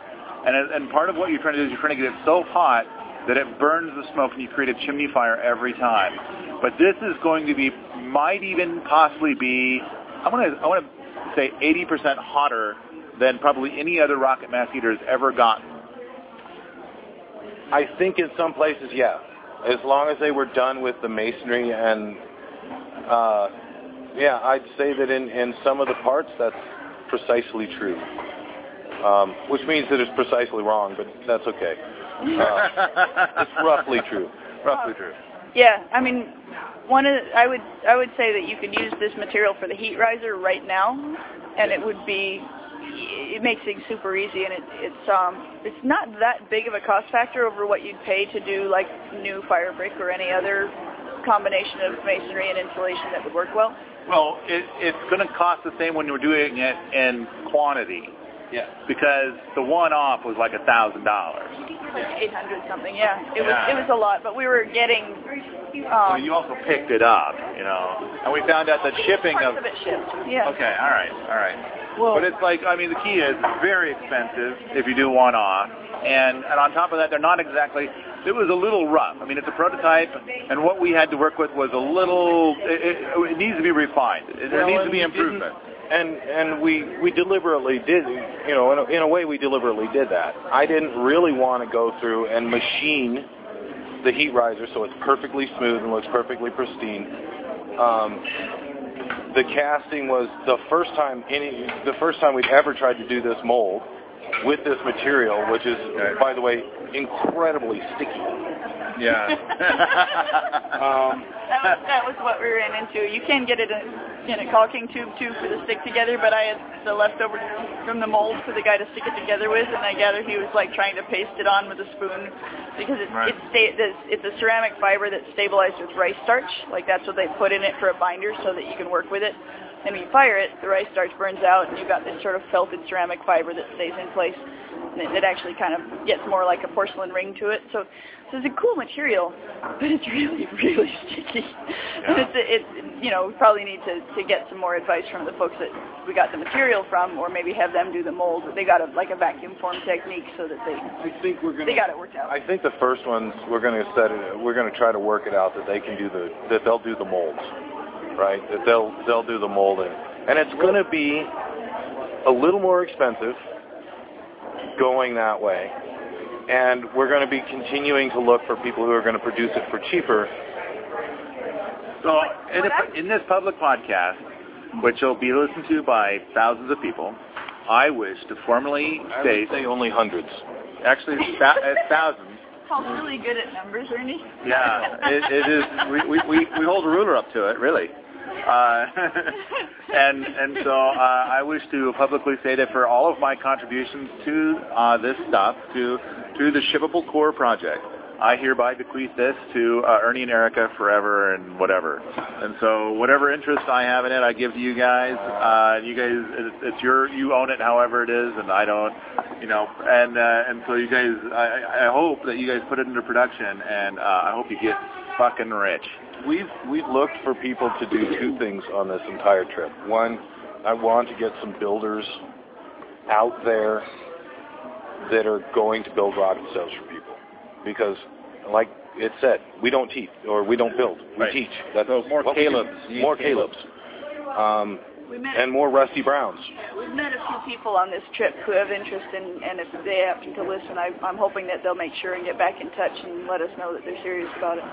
[SPEAKER 1] and and part of what you're trying to do is you're trying to get it so hot that it burns the smoke and you create a chimney fire every time. But this is going to be might even possibly be I want to I want to say 80% hotter than probably any other rocket mass heater has ever gotten.
[SPEAKER 2] I think in some places, yeah. As long as they were done with the masonry and, uh, yeah, I'd say that in, in some of the parts that's precisely true. Um, which means that it's precisely wrong, but that's okay. Uh, it's roughly true.
[SPEAKER 1] Roughly true.
[SPEAKER 3] Yeah, I mean, one of the, I would I would say that you could use this material for the heat riser right now, and it would be it makes things super easy, and it, it's um it's not that big of a cost factor over what you'd pay to do like new fire brick or any other combination of masonry and insulation that would work well.
[SPEAKER 1] Well, it, it's going to cost the same when you're doing it in quantity
[SPEAKER 2] Yeah.
[SPEAKER 1] because the one-off was like a thousand dollars.
[SPEAKER 3] Like 800 something, yeah. It
[SPEAKER 1] Yeah.
[SPEAKER 3] was it was a lot, but we were getting
[SPEAKER 1] Well,
[SPEAKER 3] um,
[SPEAKER 1] you also picked it up, you know, and we found out that shipping
[SPEAKER 3] parts
[SPEAKER 1] of.
[SPEAKER 3] of it shipped. Yeah.
[SPEAKER 1] Okay, all right, all right.
[SPEAKER 3] Well,
[SPEAKER 1] But it's like, I mean, the key is it's very expensive if you do one-off, and and on top of that, they're not exactly. It was a little rough. I mean, it's a prototype, and what we had to work with was a little. It, it, it needs to be refined. It, there needs to be improvement.
[SPEAKER 2] And and we we deliberately did, you know, in a, in a way we deliberately did that. I didn't really want to go through and machine the heat riser so it's perfectly smooth and looks perfectly pristine. Um, the casting was the first time any the first time we'd ever tried to do this mold with this material, which is,
[SPEAKER 1] Okay.
[SPEAKER 2] by the way, incredibly sticky.
[SPEAKER 1] Yeah.
[SPEAKER 2] Um,
[SPEAKER 3] That was, that was what we ran into. You can get it in, in a caulking tube too for the stick together, but I had the leftover from the mold for the guy to stick it together with, and I gather he was like trying to paste it on with a spoon because it's
[SPEAKER 1] Right.
[SPEAKER 3] it's, sta- it's it's a ceramic fiber that's stabilized with rice starch. Like that's what they put in it for a binder so that you can work with it. And when you fire it, the rice starch burns out, and you've got this sort of felted ceramic fiber that stays in place. And it, it actually kind of gets more like a porcelain ring to it. So, so it's a cool material, but it's really, really sticky. And it's, it's, you know, we probably need to, to get some more advice from the folks that we got the material from, or maybe have them do the mold. They got a, like a vacuum form technique so that they,
[SPEAKER 2] I think we're
[SPEAKER 3] they got it worked out.
[SPEAKER 2] I think the first ones we're going to set it. We're going to try to work it out that they can do the that they'll do the molds, right? That they'll they'll do the molding, and it's going to be a little more expensive going that way. And we're going to be continuing to look for people who are going to produce it for cheaper.
[SPEAKER 1] So in, a, in this public podcast, which will be listened to by thousands of people, I wish to formally
[SPEAKER 2] I
[SPEAKER 1] state,
[SPEAKER 2] would say only hundreds.
[SPEAKER 1] actually it's thou- it's thousands.
[SPEAKER 3] Paul's really good at numbers, Ernie.
[SPEAKER 1] Yeah, it, it is. We, we, we, we hold a ruler up to it, really. Uh, and and so uh, I wish to publicly say that for all of my contributions to uh, this stuff, to to the Shippable Core project, I hereby bequeath this to uh, Ernie and Erica forever and whatever. And so whatever interest I have in it, I give to you guys. Uh, you guys, it's, your you own it, however it is, and I don't. You know, and uh, and so you guys, I, I hope that you guys put it into production, and uh, I hope you get fucking rich.
[SPEAKER 2] We've we've looked for people to do two things on this entire trip. One, I want to get some builders out there that are going to build rocket cells for people, because, like it said, we don't teach or we don't build, we
[SPEAKER 1] Right.
[SPEAKER 2] teach. That's
[SPEAKER 1] So more
[SPEAKER 2] what we.
[SPEAKER 1] Calebs.
[SPEAKER 2] More
[SPEAKER 1] Calebs.
[SPEAKER 2] Calebs, um,
[SPEAKER 3] We met,
[SPEAKER 2] and more Rusty Browns.
[SPEAKER 3] we've met a few people on this trip who have interest, in, and if they happen to listen, I, I'm hoping that they'll make sure and get back in touch and let us know that they're serious about it.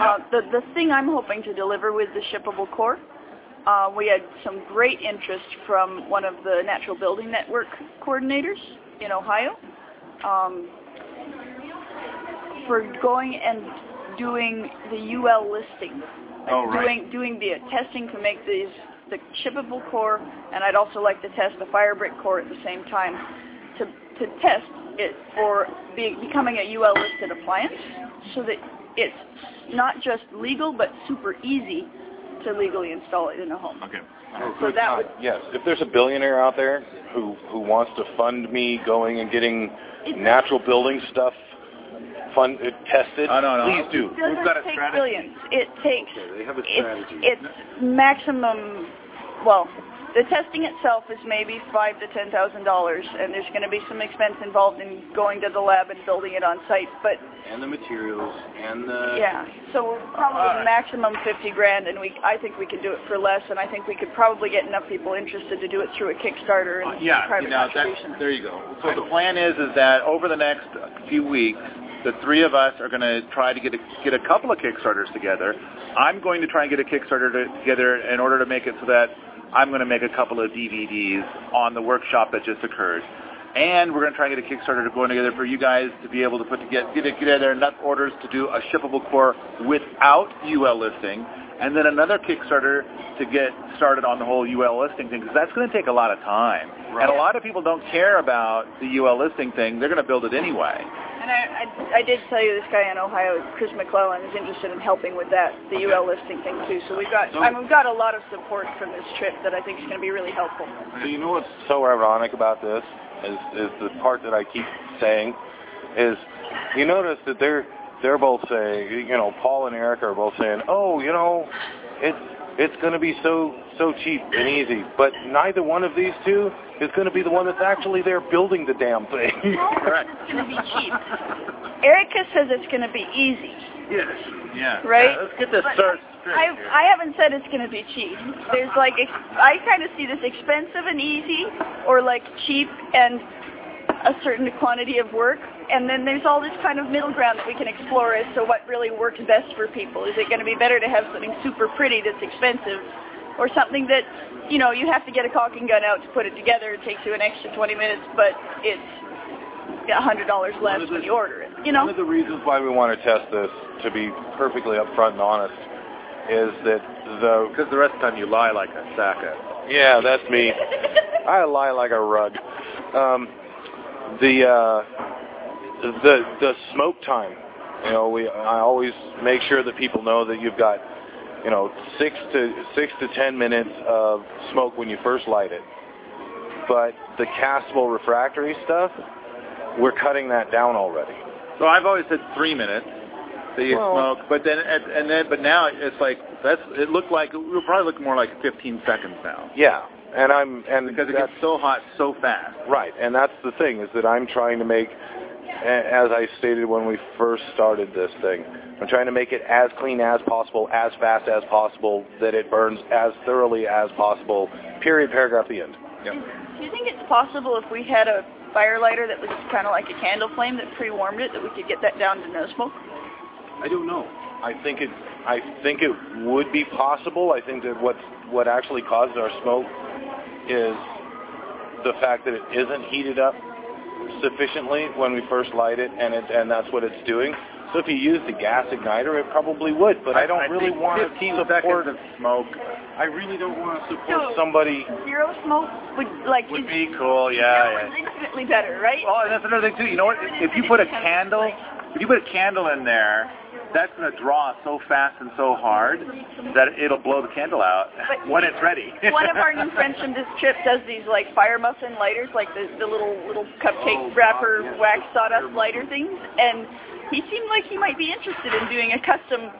[SPEAKER 3] Uh, the, the thing I'm hoping to deliver with the shippable core, uh, we had some great interest from one of the Natural Building Network coordinators in Ohio um, for going and doing the UL listing, like
[SPEAKER 1] Oh, right.
[SPEAKER 3] doing doing the testing to make these the shippable core, and I'd also like to test the Firebrick core at the same time. to, to test it for be, becoming a UL listed appliance so that it's not just legal but super easy to legally install it in a home.
[SPEAKER 1] Okay.
[SPEAKER 3] Oh, so that would
[SPEAKER 2] yes, if there's a billionaire out there who who wants to fund me going and getting natural building stuff fund uh, tested,
[SPEAKER 1] Oh, no, no.
[SPEAKER 2] please do.
[SPEAKER 3] it doesn't
[SPEAKER 1] We've got a
[SPEAKER 3] take
[SPEAKER 1] strategy.
[SPEAKER 3] billions. It takes
[SPEAKER 4] Okay, they have a
[SPEAKER 3] it's,
[SPEAKER 4] strategy.
[SPEAKER 3] it's maximum. Well, the testing itself is maybe five to ten thousand dollars, and there's going to be some expense involved in going to the lab and building it on site. But
[SPEAKER 4] and the materials and the
[SPEAKER 3] yeah, so we're probably
[SPEAKER 1] Alright.
[SPEAKER 3] maximum fifty grand, and we I think we could do it for less, and I think we could probably get enough people interested to do it through a Kickstarter and
[SPEAKER 1] Uh, yeah,
[SPEAKER 3] private
[SPEAKER 1] you know,
[SPEAKER 3] contribution.
[SPEAKER 1] that, there you go. So the plan is is that over the next few weeks, the three of us are going to try to get a, get a couple of Kickstarters together. I'm going to try and get a Kickstarter to, together in order to make it so that I'm going to make a couple of DVDs on the workshop that just occurred. And we're going to try and get a Kickstarter to go together for you guys to be able to put together, get, get together enough orders to do a shippable core without UL listing, and then another Kickstarter to get started on the whole UL listing thing, because that's going to take a lot of time. And a lot of people don't care about the UL listing thing. They're going to build it anyway.
[SPEAKER 3] And I, I, I did tell you this guy in Ohio, Chris McClellan, is interested in helping with that, the UL listing thing too. So we've got, I mean, we've got a lot of support from this trip that I think is going to be really helpful.
[SPEAKER 2] So you know what's so ironic about this is is the part that I keep saying is you notice that they're they're both saying you know Paul and Eric are both saying oh you know it's it's going to be so so cheap and easy but neither one of these two is going to be the one that's actually there building the damn thing.
[SPEAKER 1] Correct.
[SPEAKER 3] It's going to be cheap. Erica says it's going to be easy,
[SPEAKER 1] Yes. Yeah.
[SPEAKER 3] right?
[SPEAKER 1] Yeah, let's get this
[SPEAKER 3] But
[SPEAKER 1] started straight
[SPEAKER 3] I,
[SPEAKER 1] here.
[SPEAKER 3] I haven't said it's going to be cheap. There's like, ex- I kind of see this expensive and easy, or like cheap and a certain quantity of work, and then there's all this kind of middle ground that we can explore as to what really works best for people. Is it going to be better to have something super pretty that's expensive, or something that, you know, you have to get a caulking gun out to put it together. It takes you an extra 20 minutes, but it's a hundred dollars less
[SPEAKER 2] One of
[SPEAKER 3] when
[SPEAKER 2] the-
[SPEAKER 3] you order it. You know.
[SPEAKER 2] One of the reasons why we want to test this, to be perfectly upfront and honest, is that the
[SPEAKER 1] Because the rest of the time you lie like a sack of.
[SPEAKER 2] yeah, that's me. I lie like a rug. Um, the uh, the the smoke time. You know, we I always make sure that people know that you've got you know six to six to ten minutes of smoke when you first light it. But the castable refractory stuff, we're cutting that down already.
[SPEAKER 1] So I've always said three minutes that you
[SPEAKER 2] Well-
[SPEAKER 1] smoke, but then and, and then but now it's like that's it looked like it will probably look more like 15 seconds now
[SPEAKER 2] Yeah, and I'm and
[SPEAKER 1] because it gets so hot so fast.
[SPEAKER 2] Right, and that's the thing is that I'm trying to make, as I stated when we first started this thing, I'm trying to make it as clean as possible, as fast as possible, that it burns as thoroughly as possible. Period. Paragraph. The end.
[SPEAKER 1] Yep.
[SPEAKER 3] Do you think it's possible if we had a fire lighter that was kind of like a candle flame that pre-warmed it, that we could get that down to no smoke?
[SPEAKER 4] I don't know.
[SPEAKER 2] I think it. I think it would be possible. I think that what what actually causes our smoke is the fact that it isn't heated up sufficiently when we first light it, and it and that's what it's doing. So if you use the gas igniter, it probably would. But I, don't really want
[SPEAKER 1] 15
[SPEAKER 2] to support.
[SPEAKER 1] seconds of smoke
[SPEAKER 4] I really don't want to support
[SPEAKER 3] So-
[SPEAKER 2] somebody.
[SPEAKER 3] Zero smoke would like
[SPEAKER 1] would
[SPEAKER 3] is-
[SPEAKER 1] be cool.
[SPEAKER 3] zero
[SPEAKER 1] Yeah.
[SPEAKER 3] is
[SPEAKER 1] yeah.
[SPEAKER 3] infinitely better, right?
[SPEAKER 1] Well, and that's another thing too. You know what? If you put a candle, if you put a candle in there, that's going to draw so fast and so hard that it'll blow the candle out
[SPEAKER 3] But-
[SPEAKER 1] when it's ready.
[SPEAKER 3] One of our new friends from this trip does these like fire muffin lighters, like the the little little cupcake
[SPEAKER 4] Oh,
[SPEAKER 3] wrapper wax sawdust lighter things, and he seemed like he might be interested in doing a custom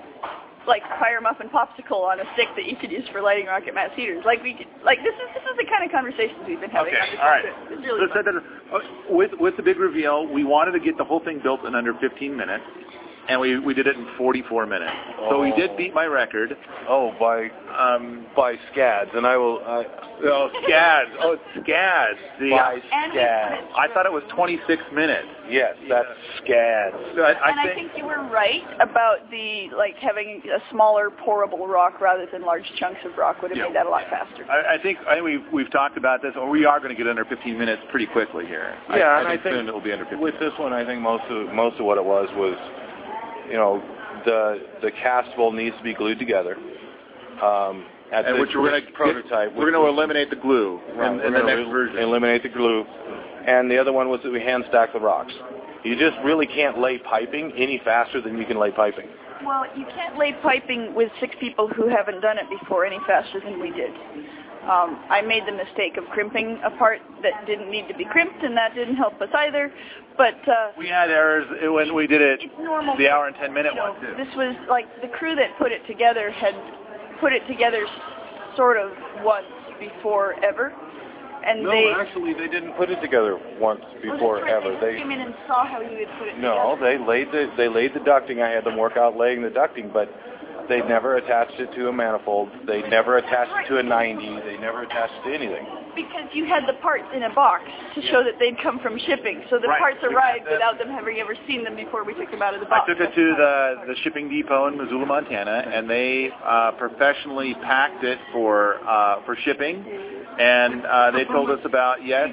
[SPEAKER 3] like fire muffin popsicle on a stick that you could use for lighting rocket mass heaters. Like we could, like this is this is the kind of conversations we've been having
[SPEAKER 1] Okay, all right.
[SPEAKER 3] really
[SPEAKER 1] So that, uh, with with the big reveal, we wanted to get the whole thing built in under 15 minutes, and we we did it in 44 minutes. So we did
[SPEAKER 2] Oh.
[SPEAKER 1] beat my record.
[SPEAKER 2] Oh, by
[SPEAKER 1] Um,
[SPEAKER 2] by scads, and I will. I
[SPEAKER 1] oh, scads! Oh, it's scads! The,
[SPEAKER 2] by scads.
[SPEAKER 1] I thought it was 26 minutes.
[SPEAKER 2] Yes, that's scads.
[SPEAKER 1] So I, I
[SPEAKER 3] and
[SPEAKER 1] think,
[SPEAKER 3] I think you were right about the like having a smaller pourable rock rather than large chunks of rock would have
[SPEAKER 1] Yeah.
[SPEAKER 3] made that a lot faster.
[SPEAKER 1] I, I think I think we've we've talked about this, or we are going to get under 15 minutes pretty quickly here.
[SPEAKER 2] Yeah,
[SPEAKER 1] I,
[SPEAKER 2] and I
[SPEAKER 1] think
[SPEAKER 2] think
[SPEAKER 1] soon it'll be under 15.
[SPEAKER 2] With this one, I think most of most of what it was was, you know, the the castable needs to be glued together. Um, at
[SPEAKER 1] and which we're going to
[SPEAKER 2] prototype.
[SPEAKER 1] We're going to eliminate the glue
[SPEAKER 2] Right,
[SPEAKER 1] in,
[SPEAKER 2] we're
[SPEAKER 1] in the
[SPEAKER 2] gonna
[SPEAKER 1] next version.
[SPEAKER 2] Eliminate the glue, and the other one was that we hand stack the rocks. You just really can't lay piping any faster than you can lay piping.
[SPEAKER 3] Well, you can't lay piping with six people who haven't done it before any faster than we did. Um, I made the mistake of crimping a part that didn't need to be crimped, and that didn't help us either. But uh,
[SPEAKER 1] We had errors when we did it
[SPEAKER 3] it's normal.
[SPEAKER 1] the hour and 10 minute
[SPEAKER 3] you know,
[SPEAKER 1] one, too.
[SPEAKER 3] This was like the crew that put it together had put it together sort of once before ever, and
[SPEAKER 2] No,
[SPEAKER 3] they
[SPEAKER 2] actually, they didn't put it together once before
[SPEAKER 3] right,
[SPEAKER 2] ever.
[SPEAKER 3] They
[SPEAKER 2] They
[SPEAKER 3] came in and saw how you had put it
[SPEAKER 2] no,
[SPEAKER 3] together.
[SPEAKER 2] No, they laid the they laid the ducting. I had them work out laying the ducting, but they never attached it to a manifold. They never attached it to a 90. They never attached it to anything.
[SPEAKER 3] Because you had the parts in a box to show that they'd come from shipping, so the
[SPEAKER 1] Right.
[SPEAKER 3] parts arrived
[SPEAKER 1] them-
[SPEAKER 3] without them having ever seen them before we took them out of the box.
[SPEAKER 1] I took it to the the shipping depot in Missoula, Montana, and they uh, professionally packed it for uh, for shipping. And uh, they told us about yes,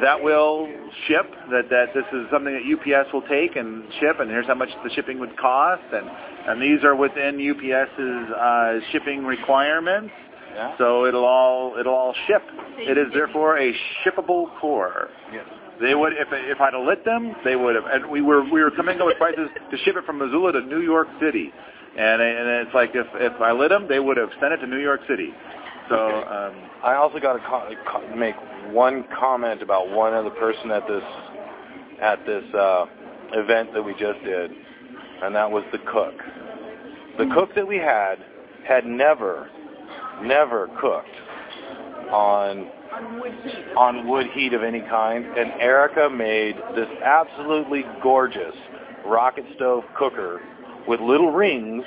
[SPEAKER 1] that will ship. That that this is something that UPS will take and ship, and here's how much the shipping would cost, and and these are within UPS's uh, shipping requirements.
[SPEAKER 2] Yeah.
[SPEAKER 1] So it'll all it'll all ship. It is therefore a shippable core.
[SPEAKER 2] Yes.
[SPEAKER 1] They would, if if I'd have lit them, they would have. And we were we were coming up with prices to ship it from Missoula to New York City, and and it's like if if I lit them, they would have sent it to New York City. So um,
[SPEAKER 2] I also got to co- co- make one comment about one other person at this at this uh, event that we just did, and that was the cook. The cook that we had had never, never cooked on
[SPEAKER 3] On wood heat.
[SPEAKER 2] on wood heat of any kind, and Erica made this absolutely gorgeous rocket stove cooker with little rings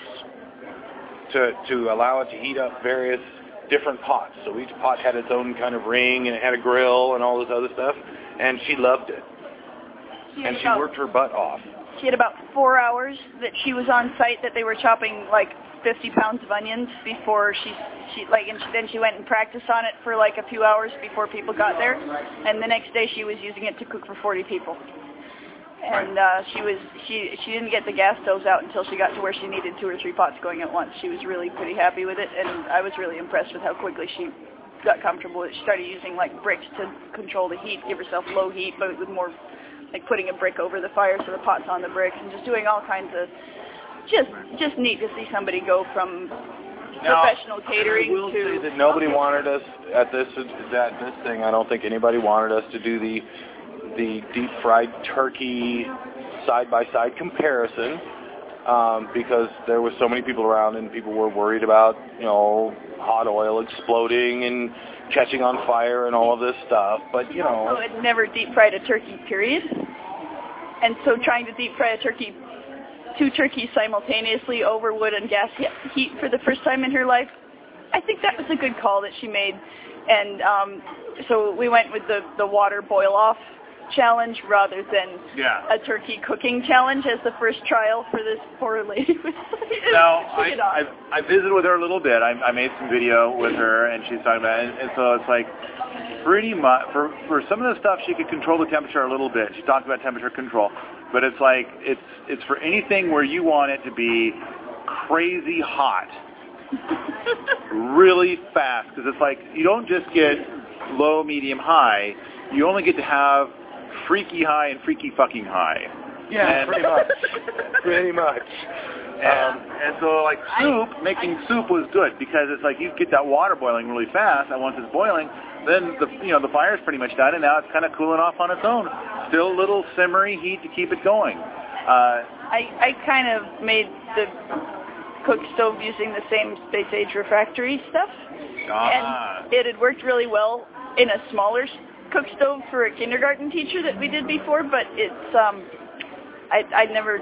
[SPEAKER 2] to to allow it to heat up various different pots. So each pot had its own kind of ring, and it had a grill and all this other stuff, and she loved it,
[SPEAKER 3] She
[SPEAKER 2] and she worked her butt off.
[SPEAKER 3] She had about four hours that she was on site that they were chopping like 50 pounds of onions before she she like and she, then she went and practiced on it for like a few hours before people got there, and the next day she was using it to cook for 40 people. And uh, she was she she didn't get the gas stoves out until she got to where she needed two or three pots going at once. She was really pretty happy with it, and I was really impressed with how quickly she got comfortable. She started using like bricks to control the heat, give herself low heat, but with more like putting a brick over the fire so the pot's on the bricks and just doing all kinds of just just neat to see somebody go from
[SPEAKER 1] Now,
[SPEAKER 3] professional catering
[SPEAKER 2] I will
[SPEAKER 3] to
[SPEAKER 2] say that nobody wanted us at this that this thing. I don't think anybody wanted us to do the the deep fried turkey side by side comparison um, because there was so many people around and people were worried about you know hot oil exploding and catching on fire and all of this stuff. But you
[SPEAKER 3] also
[SPEAKER 2] know,
[SPEAKER 3] had never deep fried a turkey period. And so trying to deep fry a turkey two turkeys simultaneously over wood and gas heat for the first time in her life I think that was a good call that she made. And um so we went with the the water boil off challenge rather than
[SPEAKER 1] yeah.
[SPEAKER 3] a turkey cooking challenge as the first trial for this poor lady.
[SPEAKER 1] Now, I. I I visited with her a little bit. I, I made some video with her, and she's talking about it. And, and so it's like pretty much for for some of the stuff she could control the temperature a little bit. She talked about temperature control, but it's like it's it's for anything where you want it to be crazy hot, really fast, because it's like you don't just get low, medium, high. You only get to have freaky high and freaky fucking high.
[SPEAKER 2] yeah,
[SPEAKER 1] And-
[SPEAKER 2] pretty much, pretty much.
[SPEAKER 1] And, and so like soup, making soup was good because it's like you get that water boiling really fast, and once it's boiling, then the you know the fire's pretty much done, and now it's kind of cooling off on its own. Still a little simmery heat to keep it going. Uh,
[SPEAKER 3] I I kind of made the cook stove using the same space age refractory stuff,
[SPEAKER 1] ah,
[SPEAKER 3] and it had worked really well in a smaller s- cook stove for a kindergarten teacher that we did before, but it's um I I'd never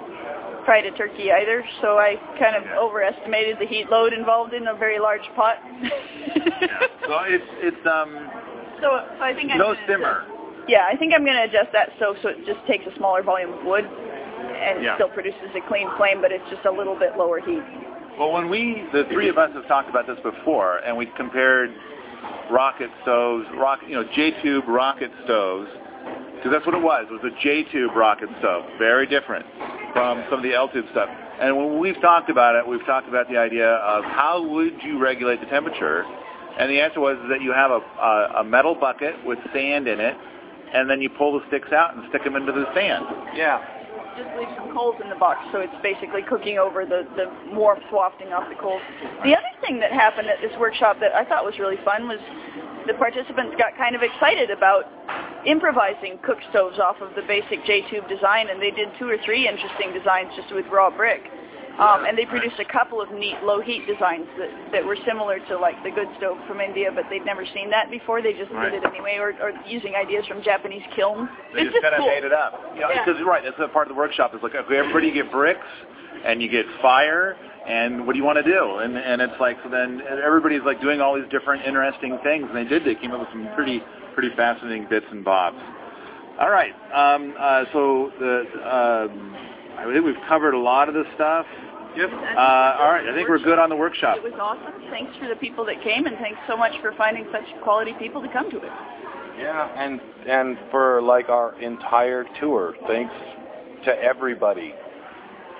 [SPEAKER 3] fried a turkey either, so I kind of
[SPEAKER 1] Yeah.
[SPEAKER 3] overestimated the heat load involved in a very large pot.
[SPEAKER 1] yeah. So it's it's um
[SPEAKER 3] So, so I think I'm
[SPEAKER 1] no simmer.
[SPEAKER 3] Adjust, yeah, I think I'm going to adjust that stove so it just takes a smaller volume of wood and
[SPEAKER 1] Yeah.
[SPEAKER 3] still produces a clean flame, but it's just a little bit lower heat.
[SPEAKER 1] Well, when we the three of us have talked about this before, and we compared rocket stoves, rock you know J tube rocket stoves. Because that's what it was. It was a J-tube rocket stove. Very different from some of the L-tube stuff. And when we've talked about it, we've talked about the idea of how would you regulate the temperature. And the answer was that you have a, a, a metal bucket with sand in it, and then you pull the sticks out and stick them into the sand.
[SPEAKER 4] Yeah.
[SPEAKER 3] Just leave some coals in the box, so it's basically cooking over the, the warmth wafting off the coals. The other thing that happened at this workshop that I thought was really fun was the participants got kind of excited about improvising cook stoves off of the basic J-tube design, and they did two or three interesting designs just with raw brick. Um, and they produced a couple of neat low heat designs that, that were similar to like the good stove from India, but they'd never seen that before. They just
[SPEAKER 1] Right.
[SPEAKER 3] did it anyway, or, or using ideas from Japanese kilns.
[SPEAKER 1] They
[SPEAKER 3] it's
[SPEAKER 1] just kind of
[SPEAKER 3] cool.
[SPEAKER 1] made it up. You know,
[SPEAKER 3] Yeah.
[SPEAKER 1] Because right, that's a part of the workshop. Is like, okay, everybody get bricks, and you get fire, and what do you want to do? And and it's like so then everybody's like doing all these different interesting things, and they did. They came up with some pretty pretty fascinating bits and bobs. All right, um, uh, so the um, I think we've covered a lot of the stuff.
[SPEAKER 4] Yep.
[SPEAKER 1] Uh, all right, I think we're good on the workshop.
[SPEAKER 3] It was awesome. Thanks for the people that came, and thanks so much for finding such quality people to come to it.
[SPEAKER 4] Yeah.
[SPEAKER 2] And and for like our entire tour, thanks to everybody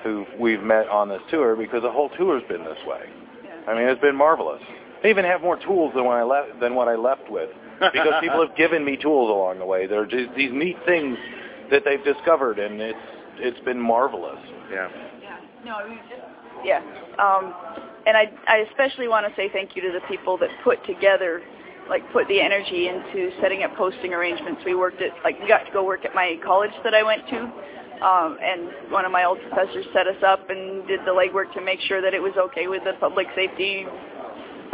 [SPEAKER 2] who we've met on this tour because the whole tour's been this way. I mean, it's been marvelous. I even have more tools than when I left than what I left with because people have given me tools along the way. They're just these neat things that they've discovered, and it's it's been marvelous.
[SPEAKER 1] Yeah.
[SPEAKER 3] Yeah. No, I mean, just, yeah. Um, and I, I especially want to say thank you to the people that put together, like put the energy into setting up posting arrangements. We worked at, like, we got to go work at my college that I went to. Um, and one of my old professors set us up and did the legwork to make sure that it was okay with the public safety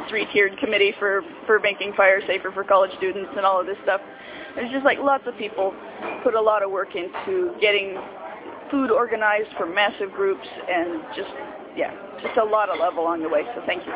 [SPEAKER 3] three-tiered committee for, for making fire safer for college students and all of this stuff. There's just like lots of people put a lot of work into getting food organized for massive groups and just, yeah, just a lot of love along the way. So thank you.